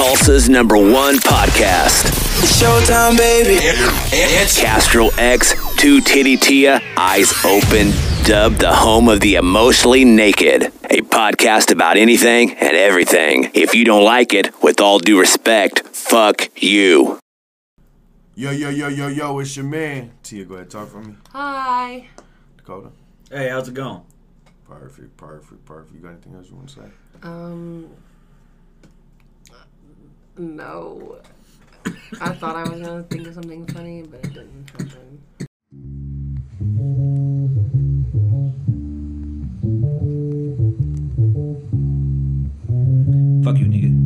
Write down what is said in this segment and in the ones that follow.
Tulsa's number one podcast. Showtime, baby. It's Castro X, Two Titty Tia, Eyes Open, dubbed the home of the emotionally naked. A podcast about anything and everything. If you don't like it, with all due respect, fuck you. Yo, yo, yo, yo, yo, it's your man. Tia, go ahead talk for me. Hi. Dakota. Hey, how's it going? Perfect, perfect, perfect. You got anything else you want to say? Um. No. I thought I was gonna think of something funny, but it didn't happen. Fuck you, nigga.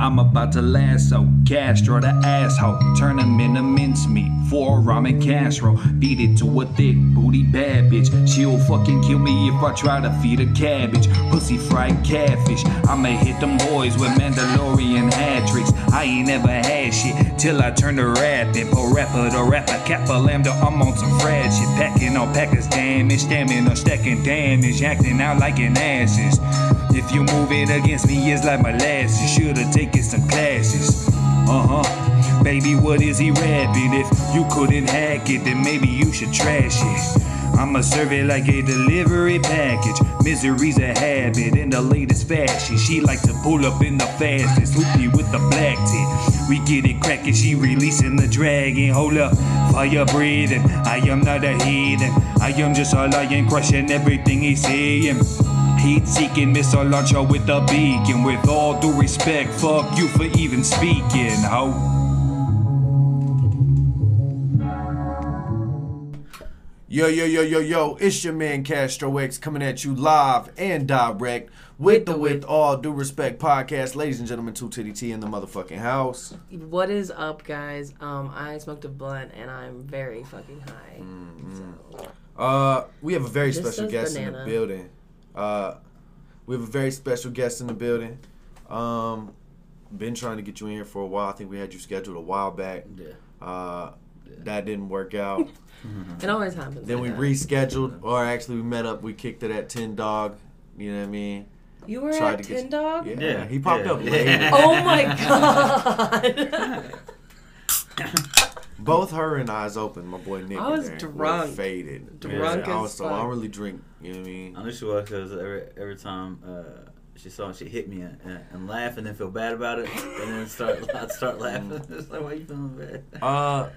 I'm about to lasso Castro the asshole. Turn him into mincemeat for ramen casserole. Beat it to a thick booty bad bitch. She'll fucking kill me if I try to feed her cabbage. Pussy fried catfish. I'ma hit them boys with Mandalorian hat tricks. I ain't never had shit till I turn to rapping. Po rapper to rapper, kappa lambda. I'm on some frad shit. Packing on packers damage, stamina, stacking damage. Acting out like an asses. If you're moving against me, it's like molasses. You should've taken some classes. Uh huh. Baby, what is he rapping? If you couldn't hack it, then maybe you should trash it. I'ma serve it like a delivery package. Misery's a habit in the latest fashion. She like to pull up in the fastest. Hoopy with the black tip. We get it crackin', she releasing the dragon. Hold up, fire breathing. I am not a heathen. I am just a lion crushing everything he's saying. Heat seeking missile launcher with a beacon. With all due respect, fuck you for even speaking, ho. Yo, yo, yo, yo, yo, it's your man Castro X coming at you live and direct with the With All Due Respect podcast. Ladies and gentlemen, 2 Titty T in the motherfucking house. What is up, guys? Um, I smoked a blunt and I'm very fucking high. So, Uh, we have a very This special says guest in the building. Uh, we have a very special guest in the building. Um, been trying to get you in here for a while. I think we had you scheduled a while back. Yeah. Uh, that didn't work out. it always happens. then like we that. rescheduled, or actually we met up. We kicked it at Tin Dog. You know what I mean? You were tried at to get- Tin Dog? Yeah, Yeah, he popped yeah, up yeah. late. Oh my god. Both her and eyes open. My boy Nick. I was there, were drunk. faded. Drunk I as was so I don't fuck. really drink. You know what I mean? I knew she was because every every time uh, she saw me, she hit me and, and, and laugh and then feel bad about it and then start I'd start laughing. it's like why you feeling bad? Uh,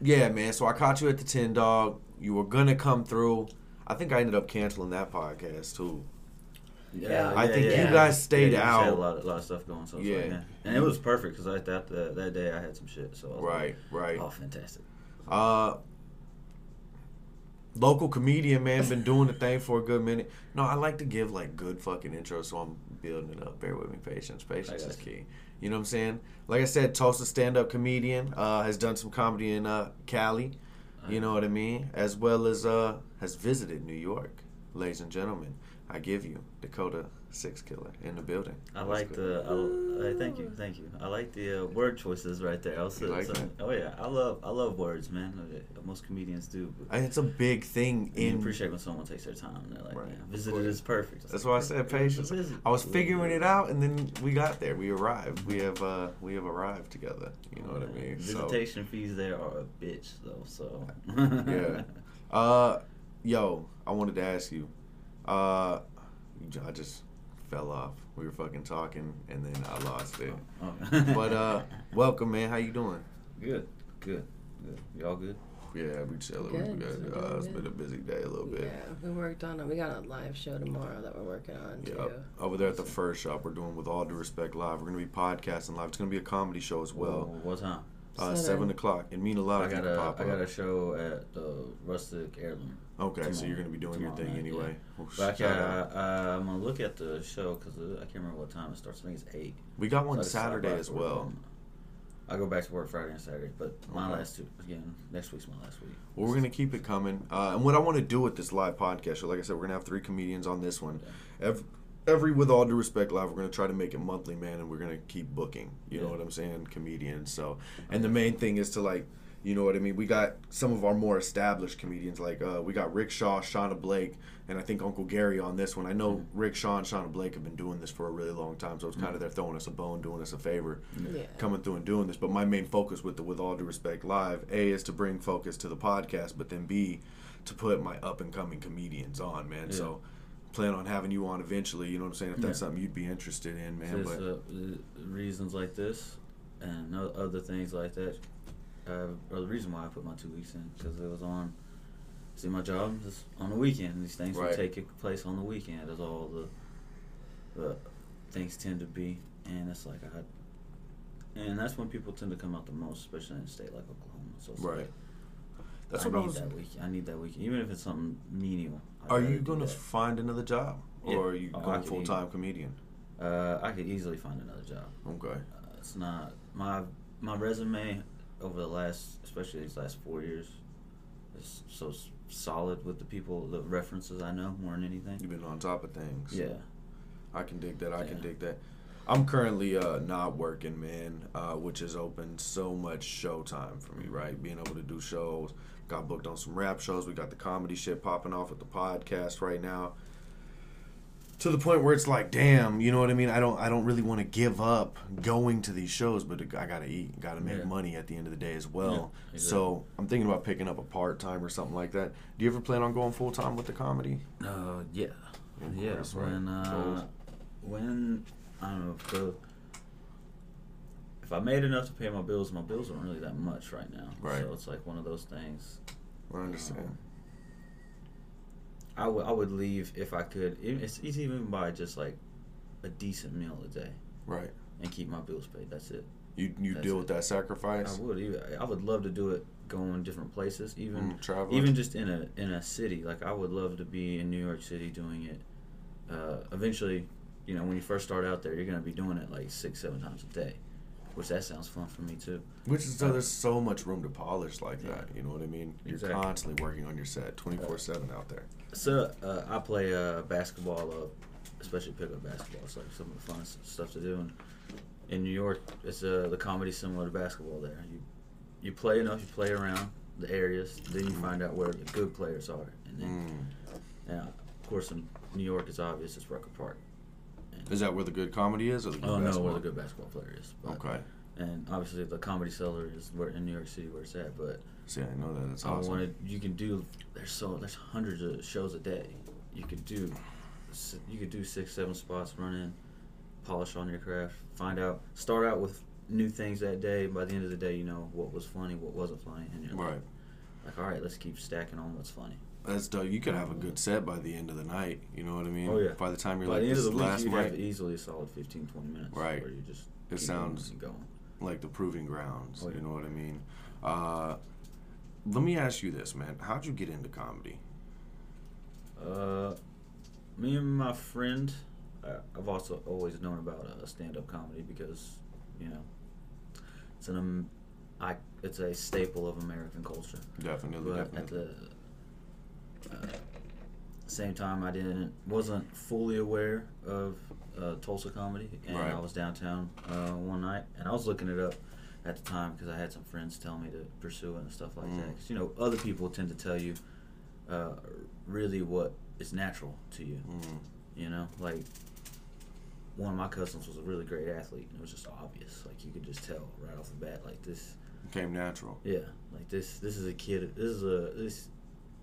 yeah, man. So I caught you at the Tin Dog. You were gonna come through. I think I ended up canceling that podcast too. Yeah, I think you guys stayed you just out. Had a lot, a lot of stuff going, so Yeah. like, yeah. and it was perfect because I that that that day I had some shit, so I was Right, right. like, oh, fantastic. Uh, local comedian, man, been doing the thing for a good minute. No, I like to give like good fucking intros, so I'm building it up. Bear with me, patience. Patience is key. You know what I'm saying? Like I said, Tulsa stand-up comedian uh, has done some comedy in uh, Cali. You know what I mean? As well as uh, has visited New York, ladies and gentlemen. I give you Dakota Sixkiller in the building. I That's like good. the. I, uh, thank you, thank you. I like the uh, word choices right there. I was, You like so- that? Oh yeah, I love I love words, man. Most comedians do. But And It's a big thing you in appreciate when someone takes their time. They're like, Right, yeah, of visited course. is perfect. That's why I said patience. I was figuring it out, and then we got there. We arrived. We have uh, we have arrived together. You know what I mean? So, Visitation fees there are a bitch though. So yeah. Uh, yo, I wanted to ask you. Uh, I just fell off. We were fucking talking, and then I lost it. Oh. But uh, welcome, man. How you doing? good, good, good. Y'all good? Yeah, we chilling. Good. We good. Uh, it's been a busy day a little bit. Yeah, we worked on it. We got a live show tomorrow that we're working on too. Yeah, over there at the Fur Shop, we're doing with all due respect live. We're gonna be podcasting live. It's gonna be a comedy show as well. Well, what time? Uh, Seven. seven o'clock. It mean a lot I if you got can a pop I got a show at the Rustic Heirloom. Okay, so you're gonna be doing your thing night, anyway. Well, But I can, uh, I'm gonna look at the show because I can't remember what time it starts. I think it's eight. We got So one stop Saturday as well. I go back to work Friday and Saturday, but my Okay. last two again. Next week's my last week. Well, we're gonna keep it coming. Uh, and what I want to do with this live podcast show, like I said, we're gonna have three comedians on this one. Every, every with all due respect, live, we're gonna try to make it monthly, man, and we're gonna keep booking. You know what I'm saying? Comedians. So, and the main thing is to like You know what I mean? We got some of our more established comedians, like uh, we got Rick Shaw, Shauna Blake, and I think Uncle Gary on this one. I know Rick Shaw and Shauna Blake have been doing this for a really long time, so it's kind of they're throwing us a bone, doing us a favor, Yeah. coming through and doing this. But my main focus with the With All Due Respect Live, A, is to bring focus to the podcast, but then B, to put my up and coming comedians on, man. Yeah. So plan on having you on eventually, you know what I'm saying? If that's Yeah. something you'd be interested in, man. There's but uh, reasons like this and o- other things like that uh, are the reason why I put my two weeks in because it was on. See, my job is on the weekend. These things Right. will take place on the weekend, as all the the things tend to be, and it's like I. And that's when people tend to come out the most, especially in a state like Oklahoma. So Right. like, that's I what I need was. that week. I need that week, even if it's something menial. I'd Are you going to find another job, Yeah. or are you Oh, going full time comedian? Uh, I could easily find another job. Okay. Uh, it's not my my resume over the last, especially these last four years, is so solid with the people, the references I know more than anything. You've been on top of things. Yeah, I can dig that. I can dig that. I'm currently uh, not working, man, uh, which has opened so much showtime for me, right? Being able to do shows. Got booked on some rap shows. We got the comedy shit popping off with the podcast right now. To the point where it's like, damn, you know what I mean? I don't, I don't really want to give up going to these shows, but I gotta eat, gotta make Yeah. money at the end of the day as well. Yeah, So I'm thinking about picking up a part time or something like that. Do you ever plan on going full time with the comedy? uh, yeah, Of yeah. course, right. When uh, when I don't know if the if I made enough to pay my bills, my bills aren't really that much right now. Right. So it's like one of those things. I understand. I would I would leave if I could. It's easy even by just like a decent meal a day Right. and keep my bills paid. That's it. You you That's deal it. with that sacrifice. I would. I would love to do it. Going different places, even Mm, traveling. even just in a in a city. Like I would love to be in New York City doing it. Uh, eventually, you know, when you first start out there, you're gonna be doing it like six, seven times a day, which that sounds fun for me too. Which is so there's so much room to polish like Yeah. that. You know what I mean? You're Exactly. constantly working on your set, twenty four seven out there. So uh, I play uh, basketball, uh, especially pickup basketball. It's like some of the fun stuff to do. And in New York, it's uh, the comedy similar to basketball. There, you you play enough, you play around the areas, then you find out where the good players are, and then Mm. and of course in New York, it's obvious it's Rucker Park. Is that where the good comedy is, or the good Oh no, where the good basketball player is. But, Okay. And obviously the comedy cellar is where in New York City where it's at, but. See, I know that. That's I awesome. wanted you can do there's so there's hundreds of shows a day. You could do you could do six seven spots, run in, polish on your craft, find out start out with new things that day. By the end of the day, you know what was funny, what wasn't funny, and you're Right. like, like all right, let's keep stacking on what's funny. That's dope. You could have a good set by the end of the night. You know what I mean? Oh, yeah. By the time you're By like the end this of the week, last you night, have easily a solid 15, 20 minutes. Right. Where you just It sounds- going. like the proving grounds. Oh, yeah. You know what I mean? Uh, let me ask you this, man. How'd you get into comedy? Uh, me and my friend, uh, I've also always known about uh, stand-up comedy because, you know, it's an um, I it's a staple of American culture. Definitely, But at the uh, same time, I didn't wasn't fully aware of uh, Tulsa comedy, and Right. I was downtown uh, one night, and I was looking it up at the time because I had some friends tell me to pursue it and stuff like that. Cause, you know, other people tend to tell you uh, really what is natural to you. Mm. You know, like one of my cousins was a really great athlete, and it was just obvious. Like you could just tell right off the bat, like this. Came natural. Yeah, like this. This is a kid. This is a this.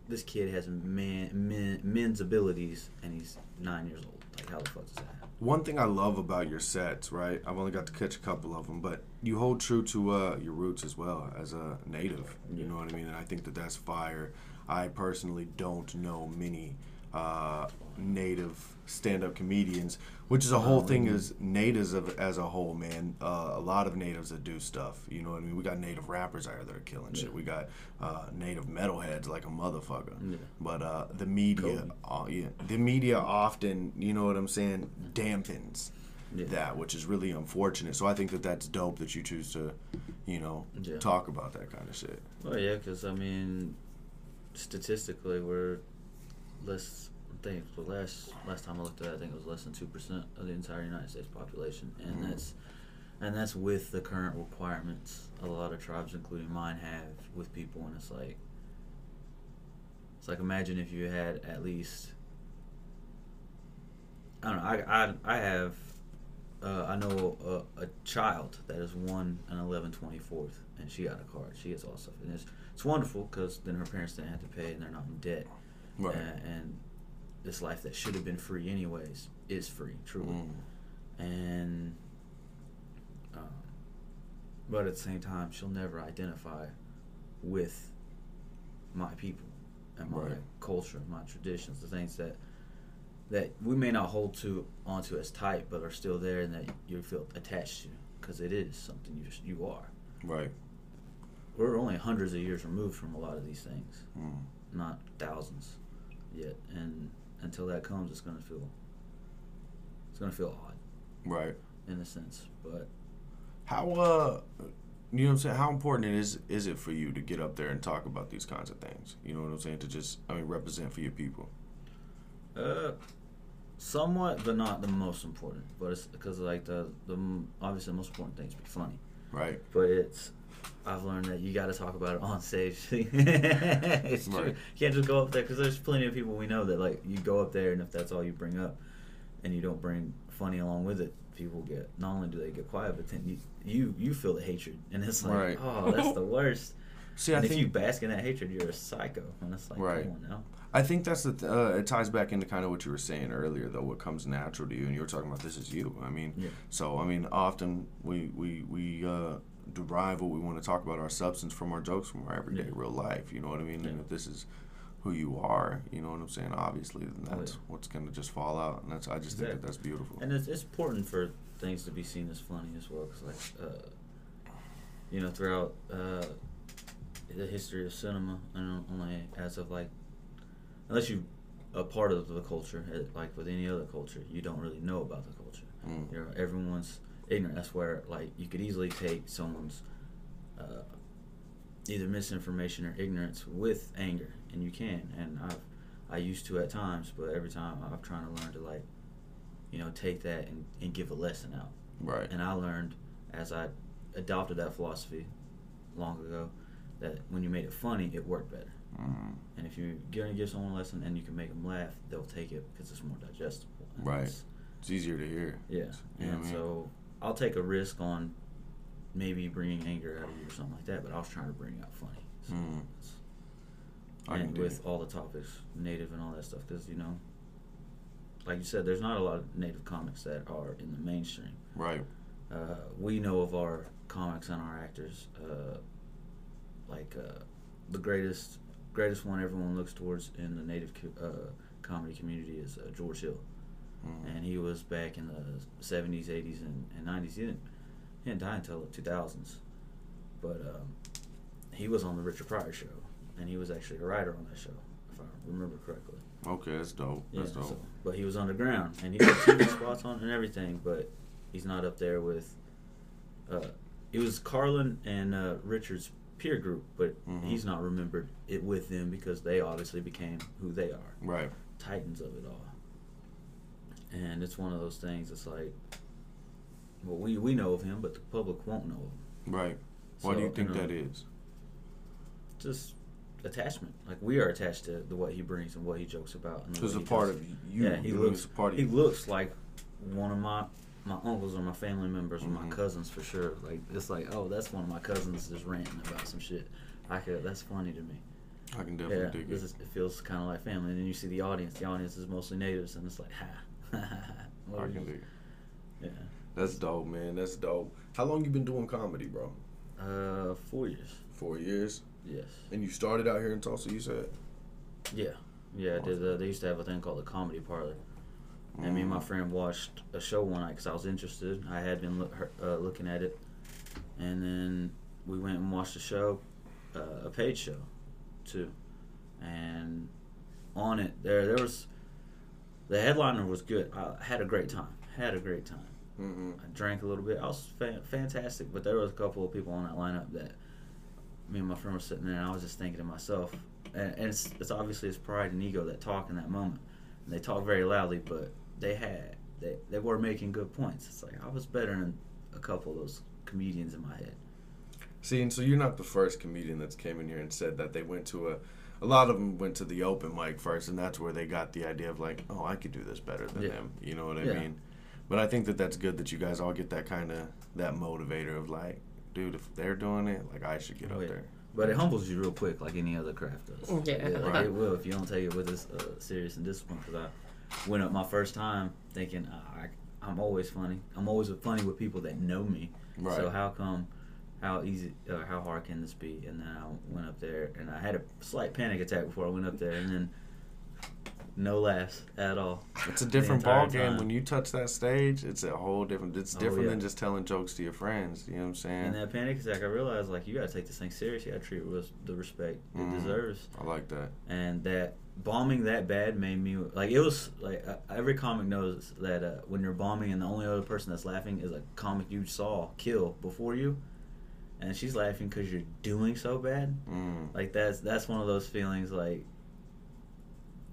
This kid has man, men, men's abilities, and he's nine years old. Like how the fuck does that happen? One thing I love about your sets, right? I've only got to catch a couple of them, but you hold true to uh, your roots as well as a native. You know what I mean? And I think that that's fire. I personally don't know many uh, native stand-up comedians, which is a whole thing. Is natives of, as a whole, man. Uh, a lot of natives that do stuff. You know what I mean? We got native rappers out here that are killing shit. We got uh, native metalheads like a motherfucker. Yeah. But uh, the media, uh, yeah, the media often, you know what I'm saying, dampens Yeah. that, which is really unfortunate. So I think that that's dope that you choose to, you know, Yeah. talk about that kind of shit. Well, yeah, because I mean, statistically, we're less. I think the last last time I looked at, it, I think it was less than two percent of the entire United States population, and Mhm. that's and that's with the current requirements a lot of tribes, including mine, have with people, and it's like, it's like imagine if you had at least. I don't know. I I, I have. Uh, I know a, a child that is one and eleven twenty fourth, and she got a card. She gets all stuff, and it's it's wonderful because then her parents didn't have to pay, and they're not in debt. Right. And, and this life that should have been free anyways is free, truly. Mm. And um, but at the same time, she'll never identify with my people and my Right. culture, my traditions, the things that that we may not hold to onto as tight, but are still there, and that you feel attached to, because it is something you you are. Right. We're only hundreds of years removed from a lot of these things, Mm. not thousands yet, and until that comes, it's gonna feel it's gonna feel odd Right. in a sense, but How uh you know what I'm saying? How important it is is it for you to get up there and talk about these kinds of things? You know what I'm saying? To just I mean represent for your people. Uh, somewhat, but not the most important. But it's because like the the obviously the most important thing is be funny. Right. But it's I've learned that you got to talk about it on stage. it's true. You can't just go up there because there's plenty of people we know that like you go up there and if that's all you bring up, and you don't bring funny along with it, people get not only do they get quiet, but then you you, you feel the hatred, and it's like Right. oh that's the worst. See, I and if think you bask in that hatred, you're a psycho. And it's like Right. come on now. I think that's the th- uh, it ties back into kind of what you were saying earlier though what comes natural to you and you were talking about this is you. I mean, Yeah. so I mean often we we we uh derive what we want to talk about our substance from our jokes from our everyday Yeah. real life, you know what I mean? And if this is who you are, you know what I'm saying? Obviously, then Oh, that's yeah. what's going to just fall out and that's I just think that that's beautiful. And it's, it's important for things to be seen as funny as well, because like, uh, you know, throughout uh, the history of cinema, and only as of like, unless you a part of the culture, eh, like with any other culture, you don't really know about the culture. Mm. You know, everyone's ignorant. That's where like you could easily take someone's uh, either misinformation or ignorance with anger, and you can. And I've I used to at times, but every time I'm trying to learn to like, you know, take that and, and give a lesson out. Right. And I learned as I adopted that philosophy long ago that when you made it funny, it worked better. Mm. And if you're gonna give someone a lesson and you can make them laugh, they'll take it because it's more digestible. And Right. it's- It's easier to hear. yeah. You what I and mean? so I'll take a risk on maybe bringing anger out of you or something like that, but I was trying to bring out funny. So Mm. I and with it. all the topics, native and all that stuff, because you know, like you said, there's not a lot of native comics that are in the mainstream. Right. Uh, we know of our comics and our actors, uh, like uh, the greatest greatest one everyone looks towards in the native co- uh, comedy community is uh, George Hill, Mm. and he was back in the '70s, '80s, and, and '90s. He didn't he didn't die until the 2000s, but um, he was on the Richard Pryor show, and he was actually a writer on that show, if I remember correctly. Okay, that's dope. Yeah, That's dope. so- but he was underground, and he got TV spots on and everything, but he's not up there with. Uh, it was Carlin and uh, Richard's peer group, but Mhm. he's not remembered it with them because they obviously became who they are, Right. titans of it all. And it's one of those things. It's like, well, we we know of him, but the public won't know of him. Right. Why do So, you think know, that is? Just attachment. Like we are attached to the, what he brings and what he jokes about. And the way a he part does of you. yeah, he looks a part of he you. looks like one of my my uncles or my family members or my cousins for sure. Like it's like, oh, that's one of my cousins just ranting about some shit. I could that's funny to me. I can definitely yeah, dig it. is, it feels kind of like family. And then you see the audience. The audience is mostly natives, and it's like, ha. I can dig it. Yeah. That's dope, man. That's dope. How long you been doing comedy, bro? Uh, four years. Four years. Yes. And you started out here in Tulsa. You said. Yeah. Yeah, I did. Uh, they used to have a thing called the comedy parlor. And me and my friend watched a show one night because I was interested. I had been look, uh, looking at it, and then we went and watched a show, uh, a paid show, too. And on it, there there was the headliner was good. I had a great time. Had a great time. Mm-hmm. I drank a little bit. I was fan- fantastic, but there was a couple of people on that lineup that me and my friend were sitting there, and I was just thinking to myself, and, and it's, it's obviously it's pride and ego that talk in that moment. And they talk very loudly, but they had they, they were making good points. It's like I was better than a couple of those comedians in my head. See, and so you're not the first comedian that's came in here and said that they went to a. A lot of them went to the open mic first, and that's where they got the idea of like, oh, I could do this better than Yeah. them. You know what I Yeah. mean? But I think that that's good that you guys all get that kind of that motivator of like, dude, if they're doing it, like I should get Oh, up yeah. there. But it humbles you real quick, like any other craft does. Yeah. like it will if you don't take it with this uh, serious and discipline. Because I went up my first time thinking uh, I, I'm always funny. I'm always funny with people that know me. Right. So how come, how easy, uh, how hard can this be? And then I went up there and I had a slight panic attack before I went up there, and then no laughs at all. It's a different ball game time. when you touch that stage. It's a whole different. It's Oh, different yeah. than just telling jokes to your friends. You know what I'm saying? And that panic attack, I realized like you gotta take this thing serious. You gotta treat it with the respect it Mhm. deserves. I like that. and that bombing that bad made me like it was like uh, every comic knows that uh, when you're bombing and the only other person that's laughing is a comic you saw kill before you and she's laughing because you're doing so bad Mm. like that's that's one of those feelings like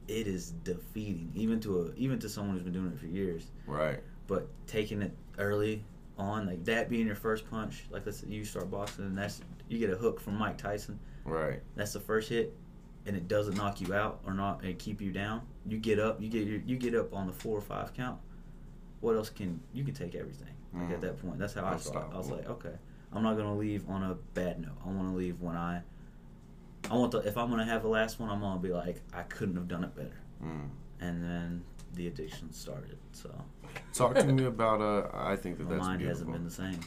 it is defeating even to a even to someone who's been doing it for years Right. but taking it early on like that being your first punch like let's you start boxing and that's you get a hook from mike tyson Right. that's the first hit and it doesn't knock you out or not and keep you down you get up you get your, you get up on the four or five count what else can you can take everything like Mhm. at that point that's how i thought. i was like okay i'm not going to leave on a bad note i want to leave when i i want to if i'm going to have the last one i'm going to be like i couldn't have done it better Mm. and then the addiction started so Talk to me about. Uh, I think that my that's mind beautiful. hasn't been the same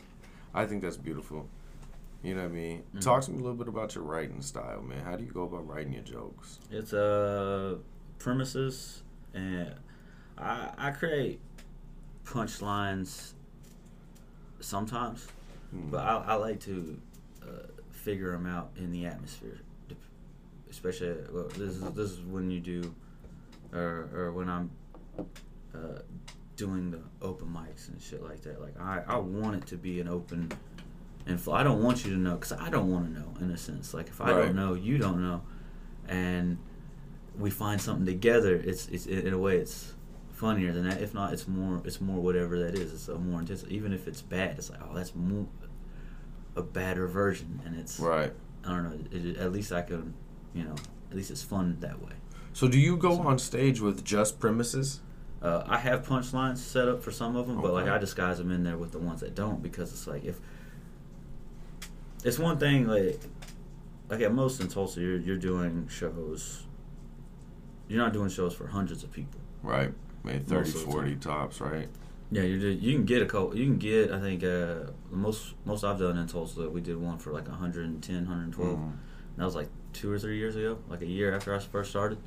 I think that's beautiful. You know what I mean? Mhm. Talk to me a little bit about your writing style, man. How do you go about writing your jokes? It's uh premises, and I I create punchlines sometimes, Hmm. but I, I like to uh, figure them out in the atmosphere, especially well, this is this is when you do, or or when I'm uh, doing the open mics and shit like that. Like I I want it to be an open. And I don't want you to know because I don't want to know in a sense. Like if I Right. don't know, you don't know, and we find something together. It's it's in a way it's funnier than that. If not, it's more it's more whatever that is. It's a more intense. Even if it's bad, it's like oh that's more a badder version, and it's Right. I don't know. It, at least I can, you know, at least it's fun that way. So do you go on stage with just premises? Uh, I have punchlines set up for some of them, but like I disguise them in there with the ones that don't because it's like if it's one thing like like at most in Tulsa you're you're doing shows. You're not doing shows for hundreds of people. Right. Maybe Most 30, 40 tops, right? Yeah, you you can get a couple. You can get I think uh, the most most I've done in Tulsa. We did one for like 110, 112. Mhm. That was like two or three years ago, like a year after I first started,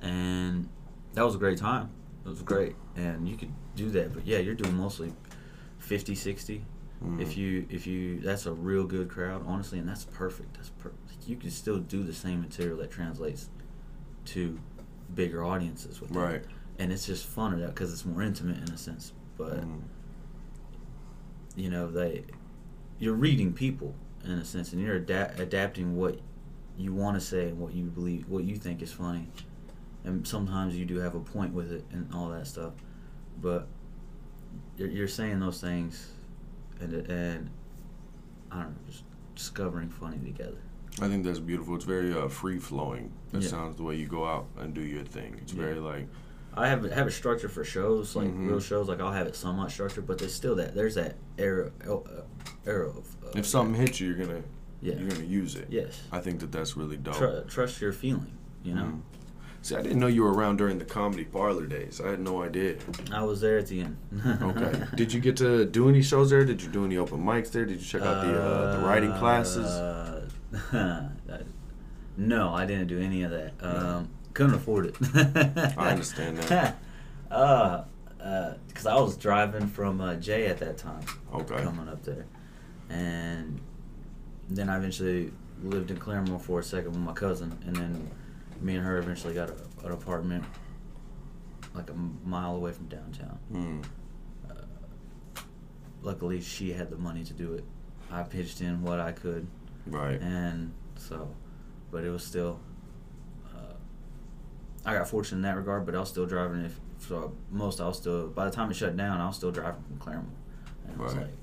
and that was a great time. It was great, and you could do that. But yeah, you're doing mostly 50, 60. Mhm. If you if you that's a real good crowd, honestly, and that's perfect. That's perfect. You can still do the same material that translates to bigger audiences with. Right. and it's just funner that because it's more intimate in a sense. But Mhm. you know they you're reading people in a sense and you're ada- adapting what you want to say and what you believe what you think is funny and sometimes you do have a point with it and all that stuff but you're, you're saying those things and and i don't know just discovering funny together I think that's beautiful. It's very uh, free flowing. That Yeah. sounds the way you go out and do your thing. It's Yeah. very like I have have a structure for shows, like Mhm. real shows. Like I'll have it somewhat structured, but there's still that. There's that era, uh, era of. Uh, if something hits you, you're gonna Yeah. you're gonna use it. Yes. I think that that's really dope. Tr- trust your feeling. You know. Mhm. See, I didn't know you were around during the comedy parlor days. I had no idea. I was there at the end. Okay. Did you get to do any shows there? Did you do any open mics there? Did you check out the uh, the writing classes? Uh, no, I didn't do any of that. Um, couldn't afford it. I understand that. uh, because I was driving from uh, Jay at that time. Okay. Coming up there, and then I eventually lived in Claremore for a second with my cousin, and then me and her eventually got a, an apartment like a mile away from downtown. Hmm. Luckily, she had the money to do it. I pitched in what I could, Right. and so, but it was still. Uh, I got fortunate in that regard, but I was still driving. If for most, I was still. By the time it shut down, I was still driving from Claremore, and I was Right. like,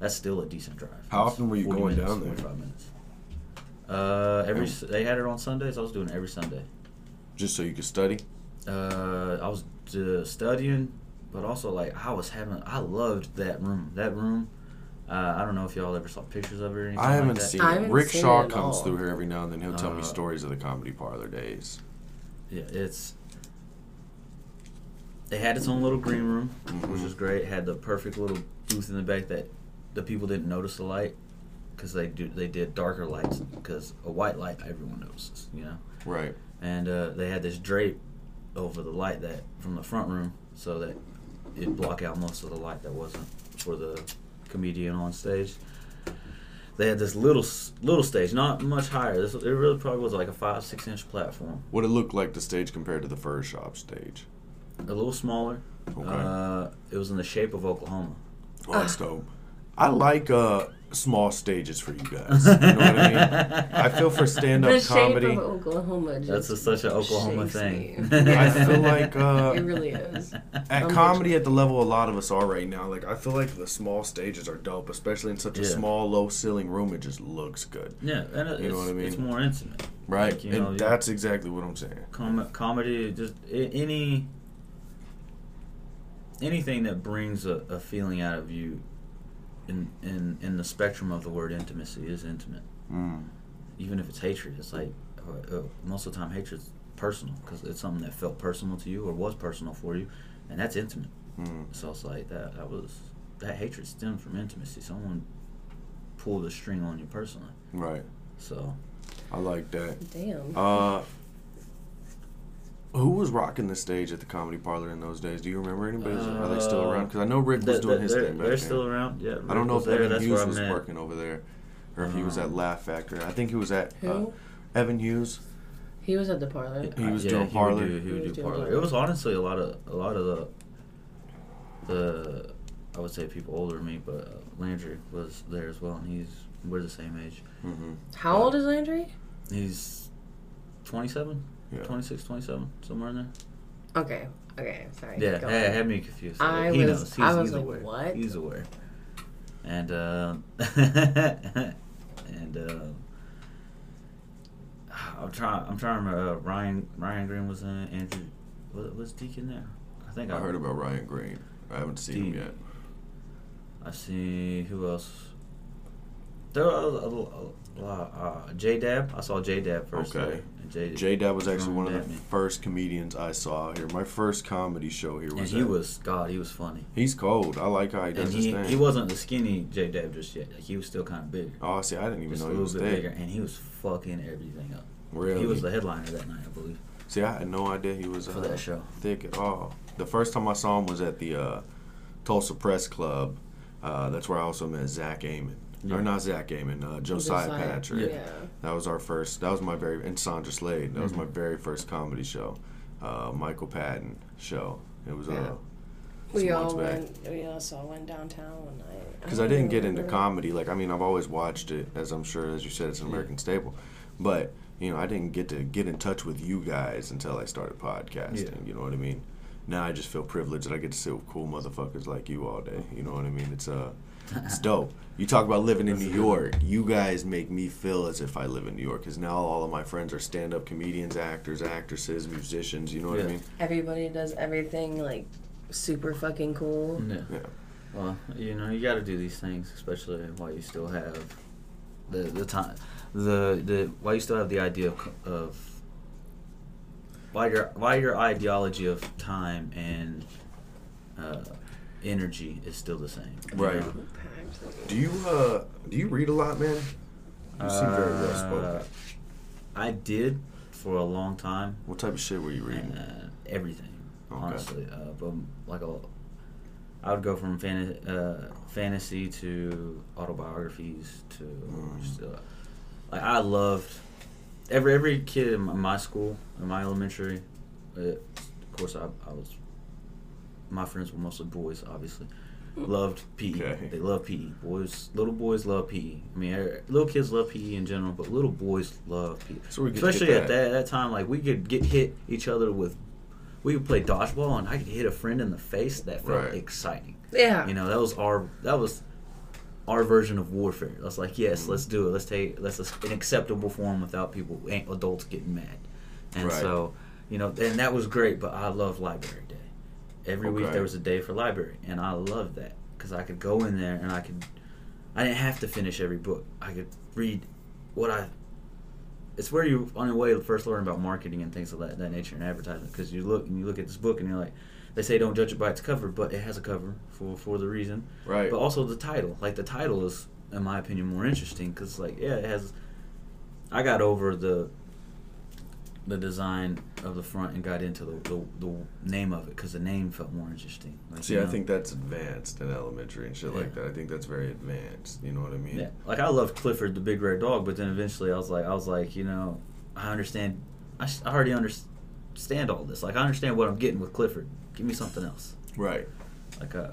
That's still a decent drive. How often were you going minutes, down there? 45 minutes. Uh, every s- they had it on Sundays. I was doing it every Sunday. Just so you could study. Uh, I was uh, studying, but also like I was having. I loved that room. That room. Uh, I don't know if y'all ever saw pictures of it or anything. I haven't like that. seen I it. haven't Rick seen Shaw it at comes all. through here every now and then. He'll tell me Uh, stories of the comedy parlor days. Yeah, it's. They had its own little green room, which was great. Had the perfect little booth in the back that the people didn't notice the light because they do they did darker lights because a white light everyone notices, you know. Right. And uh, they had this drape over the light that from the front room so that it'd block out most of the light that wasn't for the comedian on stage. They had this little little stage, not much higher. This, it really probably was like a five six inch platform. What it looked like the stage compared to the fur shop stage. a little smaller. Okay. Uh, it was in the shape of Oklahoma. Oh, that's dope. I like uh, small stages for you guys. You know what I mean? I feel for stand The up shape comedy. of Oklahoma. Just That's a, such an Oklahoma thing. me. I feel like uh, it really is. at I'm comedy at the level a lot of us are right now. Like I feel like the small stages are dope, especially in such a Yeah. small, low ceiling room. It just looks good, yeah, and it, You know it's, what I mean? it's more intimate. right? Like, you and know, you- that's exactly what I'm saying. Com- comedy, just any anything that brings a, a feeling out of you in, in in the spectrum of the word intimacy is intimate. Mm. Even if it's hatred, it's like uh, uh, most of the time hatred's personal because it's something that felt personal to you or was personal for you, and that's intimate. Mm. So it's like that. That was that hatred stemmed from intimacy. Someone pulled a string on you personally. Right. So I like that. Damn. Uh, who was rocking the stage at the comedy parlor in those days? Do you remember anybody? Are they still Uh, around? Because I know Rick was th- doing th- his they're, thing back they're then. still around. Yeah, I don't know if there. Evan That's Hughes was met. working over there, or if he was Uh, at Laugh Factory. I think he was at uh, Who? Evan Hughes. he was at the parlor. He was yeah, doing he parlor? Would do, he He would was do parlor. parlor. It was honestly a lot of a lot of the the I would say people older than me, but uh, Landry was there as well, and he's we're the same age. hmm How old is Landry? He's 27, Yeah. 26, 27, somewhere in there. Okay. Okay. Sorry. Yeah, go hey, on. had me confused. I he was- knows. He's, I was he's like, aware. what? He's aware. And uh, and uh, I'm trying. I'm trying to remember. Uh, Ryan Ryan Green was in. it, Andrew was, was Deacon there. I think I heard about Ryan Green. I haven't seen him yet. I see who else. There were a, a, a lot. Uh, J Dab. I saw J Dab first. Okay. J Dab was actually one of the first comedians I saw here. My first comedy show here And was. he at- was God. He was funny. He's cold. I like how he does And his he, thing. he wasn't the skinny J Dab just yet. Like, he was still kind of big. Oh, see, I didn't even Just a know he little was bit bigger, and he was fucking everything up. Really? He was the headliner that night, I believe. See, I had no idea he was For uh, that show. thick at all. The first time I saw him was at the uh, Tulsa Press Club. Uh, that's where I also met Zach Amon. Yeah. Or not Zach Amon, uh, Josiah, Josiah. Patrick. Yeah. That was our first. That was my very and Sandra Slade. That was Mm-hmm. my very first comedy show. Uh, Michael Patton show. It was Yeah. uh, We all months back. went. We also went downtown one night. because I didn't get into comedy. Like I mean, I've always watched it, as I'm sure, as you said, it's an American staple. But you know, I didn't get to get in touch with you guys until I started podcasting. Yeah. You know what I mean? Now I just feel privileged that I get to sit with cool motherfuckers like you all day. You know what I mean? It's uh, it's dope. You talk about living in New York. You guys make me feel as if I live in New York because now all of my friends are stand-up comedians, actors, actresses, musicians. You know what I mean? Everybody does everything like super fucking cool. Yeah. Yeah. Well, you know, you got to do these things, especially while you still have the the time, the the while you still have the idea of, of why your why your ideology of time and uh, energy is still the same. you Right. know? Do you uh, do you read a lot, man? You seem very well spoken. Uh, I did for a long time. What type of shit were you reading? Uh, everything, Okay. honestly. Uh, but like a, I would go from fan, uh, fantasy to autobiographies to Mm. just, uh, like I loved every every kid in my, my school in my elementary. Uh, of course, I, I was my friends were mostly boys, obviously. Loved PE. Okay. They love PE. Boys, little boys love PE. I mean, er, little kids love PE in general, but little boys love PE. So we get to Especially get at that. that, that time, like we could get hit each other with. We would play dodgeball, and I could hit a friend in the face. That felt Right. exciting. Yeah. You know, that was our. That was. Our version of warfare. I was like, yes, let's mm-hmm. do it. Let's take let's an acceptable form without people adults getting mad. And Right. so, you know, and that was great. But I love library day. Every week there was a day for library, and I loved that because I could go in there and I could. I didn't have to finish every book. I could read what I. It's where you on your way to first learn about marketing and things of that, that nature and advertising Because you look and you look at this book and you're like, they say don't judge it by its cover, but it has a cover for for the reason. Right. But also the title, like the title is, in my opinion, more interesting because like yeah, it has. I got over the. The design of the front and got into the the, the name of it because the name felt more interesting. Like, See, you I think that's advanced in elementary and shit like that. I think that's very advanced. You know what I mean? Yeah, like I loved Clifford the Big Red Dog, but then eventually I was like, I was like, you know, I understand. I already understand all this. Like I understand what I'm getting with Clifford. Give me something else. Right. Like uh,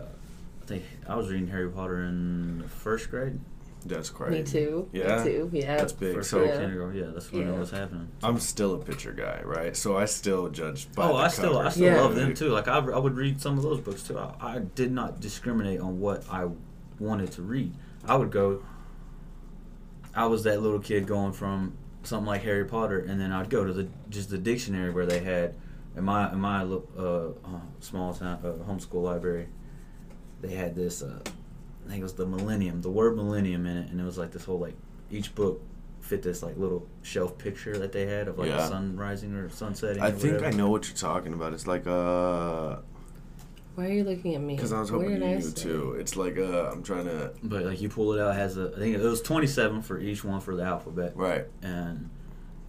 I think I was reading Harry Potter in the first grade. That's crazy. Me too. Yeah. Me too. Yeah. That's big. First So grade, Yeah. kindergarten. Yeah, that's when Yeah. it was happening. I'm still a picture guy, right? So I still judge by oh, the I still, I still Yeah. love them too. Like I, I would read some of those books too. I, I did not discriminate on what I wanted to read. I would go. I was that little kid going from something like Harry Potter, and then I'd go to the just the dictionary where they had in my in my uh, uh, small town uh, homeschool library. They had this. Uh, I think it was the Millennium, the word Millennium in it, and it was like this whole like each book fit this like little shelf picture that they had of like Yeah. sun rising or sun setting. I or think I know what you're talking about. It's like uh, Why are you looking at me? because I was hoping you I knew say? too. It's like uh, I'm trying to But like you pull it out it has a I think it was twenty seven for each one for the alphabet. right. And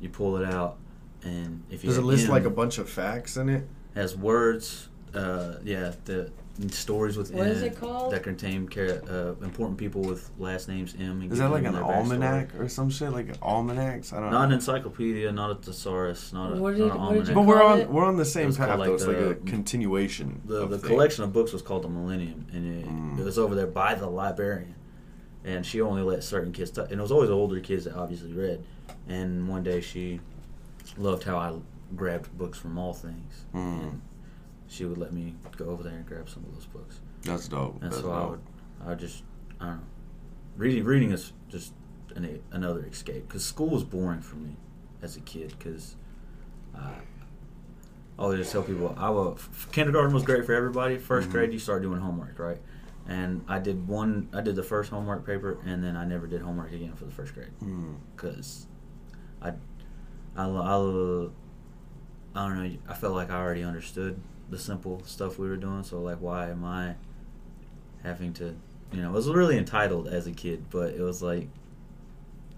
you pull it out and if you Does it hit list M, like a bunch of facts in it? has words, uh yeah, the stories within What is it called? that contain care, uh, important people with last names M. and Is that like an their backstory. almanac or some shit? Like almanacs? I don't know. Not an encyclopedia, not a thesaurus, not a, What not did- an what did almanac. you But we're on it? we're on the same was path called, though. like, It's like a the- continuation. the of the things. collection of books was called the Millennium, and it, Mm. it was over there by the librarian, and she only let certain kids. T- and it was always older kids that obviously read. And one day she loved how I grabbed books from all things, Mm. and she would let me go over there and grab some of those books. That's dope. And That's so I would, I would just, I don't know, reading reading is just an, another escape because school was boring for me as a kid because I I always just tell people I was kindergarten was great for everybody. 1st Mhm. grade you start doing homework right, and I did one I did the first homework paper and then I never did homework again for the first grade Mm. because I, I, I, I don't know. I felt like I already understood the simple stuff we were doing. So like, why am I having to? You know, I was really entitled as a kid, but it was like,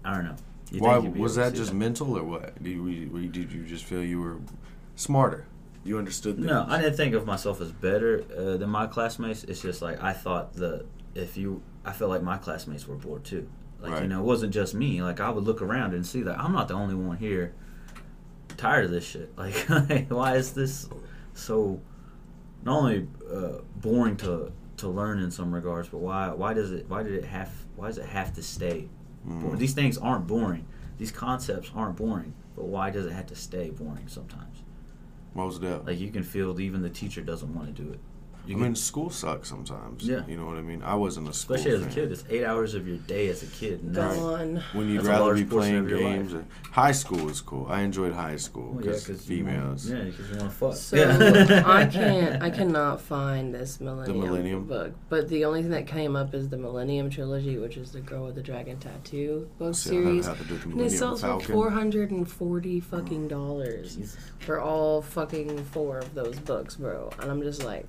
I don't know. You Why think you'd be was that just mental or what? Did you, did you just feel you were smarter? You understood things. No, I didn't think of myself as better uh, than my classmates. It's just like I thought the if you, I felt like my classmates were bored too. Like you know, it wasn't just me. Like I would look around and see that I'm not the only one here tired of this shit. Like, why is this so not only uh, boring to to learn in some regards, but why why does it why did it have why does it have to stay Mm. These things aren't boring. These concepts aren't boring. But why does it have to stay boring sometimes? Most that? Like you can feel even the teacher doesn't want to do it. You I mean, school sucks sometimes. Yeah. You know what I mean? I wasn't a school especially as a fan. kid, it's eight hours of your day as a kid. And that's- Gone. When you'd That's a rather large be portion playing of your games. Or, high school was cool. I enjoyed high school Well, yeah, because 'cause you want- females. yeah, because you want to fuck. So yeah. I can't. I cannot find this Millennium, the Millennium? book. But the only thing that came up is the Millennium trilogy, which is the Girl with the Dragon Tattoo book See, series. have to do the And it Millennium sells for four hundred and forty fucking dollars Jesus. for all fucking four of those books, bro. And I'm just like,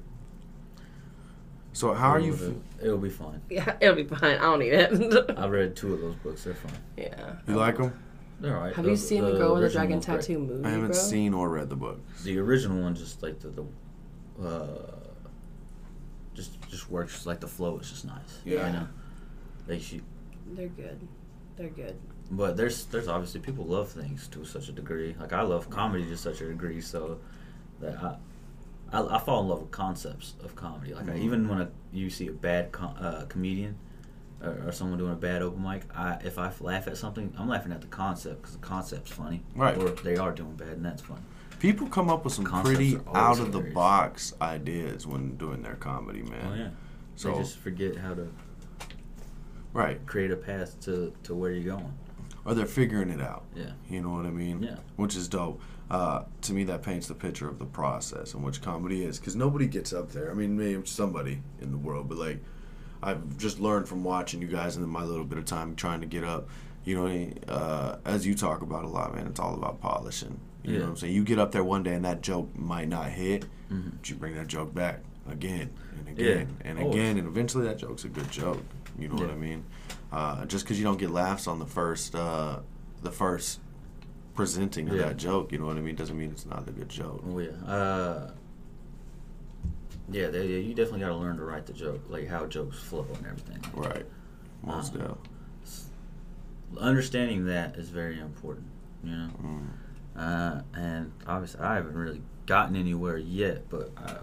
So how are you? It'll, F- it'll be fine. yeah, it'll be fine. I don't need it. I read two of those books. They're fine. yeah. you like them? They're alright. Have you seen the, Girl with the original Dragon one's great. Tattoo movie, I haven't bro? seen or read the book. The original one just like the, the uh, just just works like the flow is just nice. Yeah. You know, like she, They're good. They're good. but there's there's obviously people love things to such a degree. Like I love comedy to such a degree, so that I. I, I fall in love with concepts of comedy. Like I, Mhm. even when a, you see a bad com- uh, comedian or, or someone doing a bad open mic, I if I laugh at something, I'm laughing at the concept because the concept's funny. Right. Or they are doing bad, and that's funny. People come up with some Concepts pretty out of the box ideas when doing their comedy, man. Oh yeah. So they just forget how to. Right. create a path to to where you're going. Or they're figuring it out. Yeah. You know what I mean? Yeah. Which is dope. Uh, to me, that paints the picture of the process and which comedy is. Because nobody gets up there. I mean, maybe somebody in the world, but like, I've just learned from watching you guys and my little bit of time trying to get up. You know, uh, as you talk about a lot, man, it's all about polishing. You know what I'm saying? You get up there one day and that joke might not hit, Mm. but you bring that joke back again and again and always. again, and eventually that joke's a good joke. You know what I mean? Uh, just because you don't get laughs on the first, uh, the first presenting of Yeah. that joke, you know what I mean, doesn't mean it's not a good joke. Oh yeah. Uh, yeah, they, you definitely got to learn to write the joke, like how jokes flow and everything. Right. Most Um. Understanding that is very important, you know. Mm. Uh, and obviously, I haven't really gotten anywhere yet, but uh,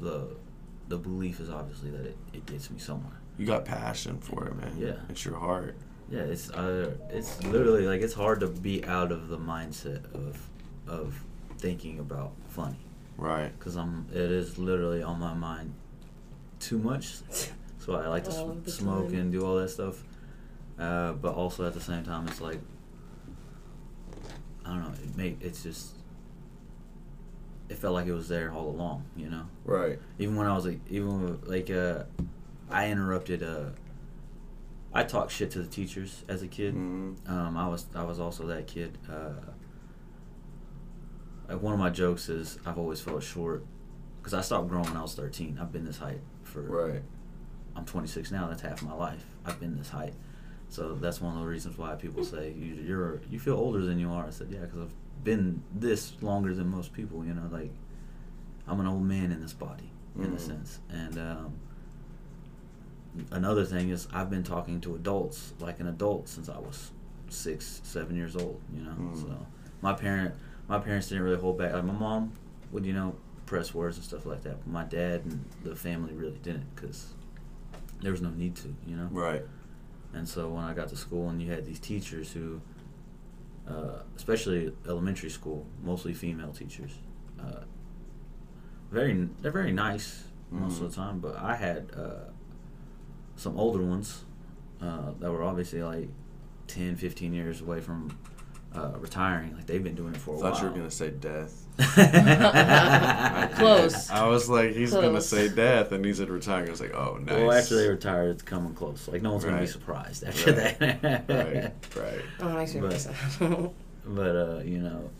the the belief is obviously that it, it gets me somewhere. You got passion for it, man. Yeah. It's your heart. Yeah, it's uh, it's literally like it's hard to be out of the mindset of of thinking about funny Right. because I'm it is literally on my mind too much. So I like to All s- of smoke time. and do all that stuff, uh, but also at the same time it's like I don't know. It make it's just it felt like it was there all along, you know. Right. Even when I was like, even like, uh, I interrupted. Uh, I talked shit to the teachers as a kid. Mhm. Um, I was I was also that kid. Uh, like one of my jokes is I've always felt short because I stopped growing when I was 13. I've been this height for. Right. I'm 26 now. That's half my life. I've been this height. So that's one of the reasons why people say you, you're you feel older than you are. I said yeah, because I've been this longer than most people. You know, like I'm an old man in this body in a Mhm. sense. And um, another thing is I've been talking to adults like an adult since I was six, seven years old. You know, Mm. so my parent my parents didn't really hold back. Like my mom would you know press words and stuff like that. But my dad and the family really didn't because there was no need to. You know. Right. And so when I got to school and you had these teachers who, uh, especially elementary school, mostly female teachers, uh, very they're very nice most Mhm. of the time. But I had uh, some older ones uh, that were obviously like 10, 15 years away from uh, retiring. Like they've been doing it for a while. Thought you were gonna say death. Close. I was like, he's gonna say death, and he said retiring. I was like, oh, nice. Well, after they retired, it's coming close. Like no one's gonna be surprised after Right. that. right, right. Oh, makes me But- But uh, you know,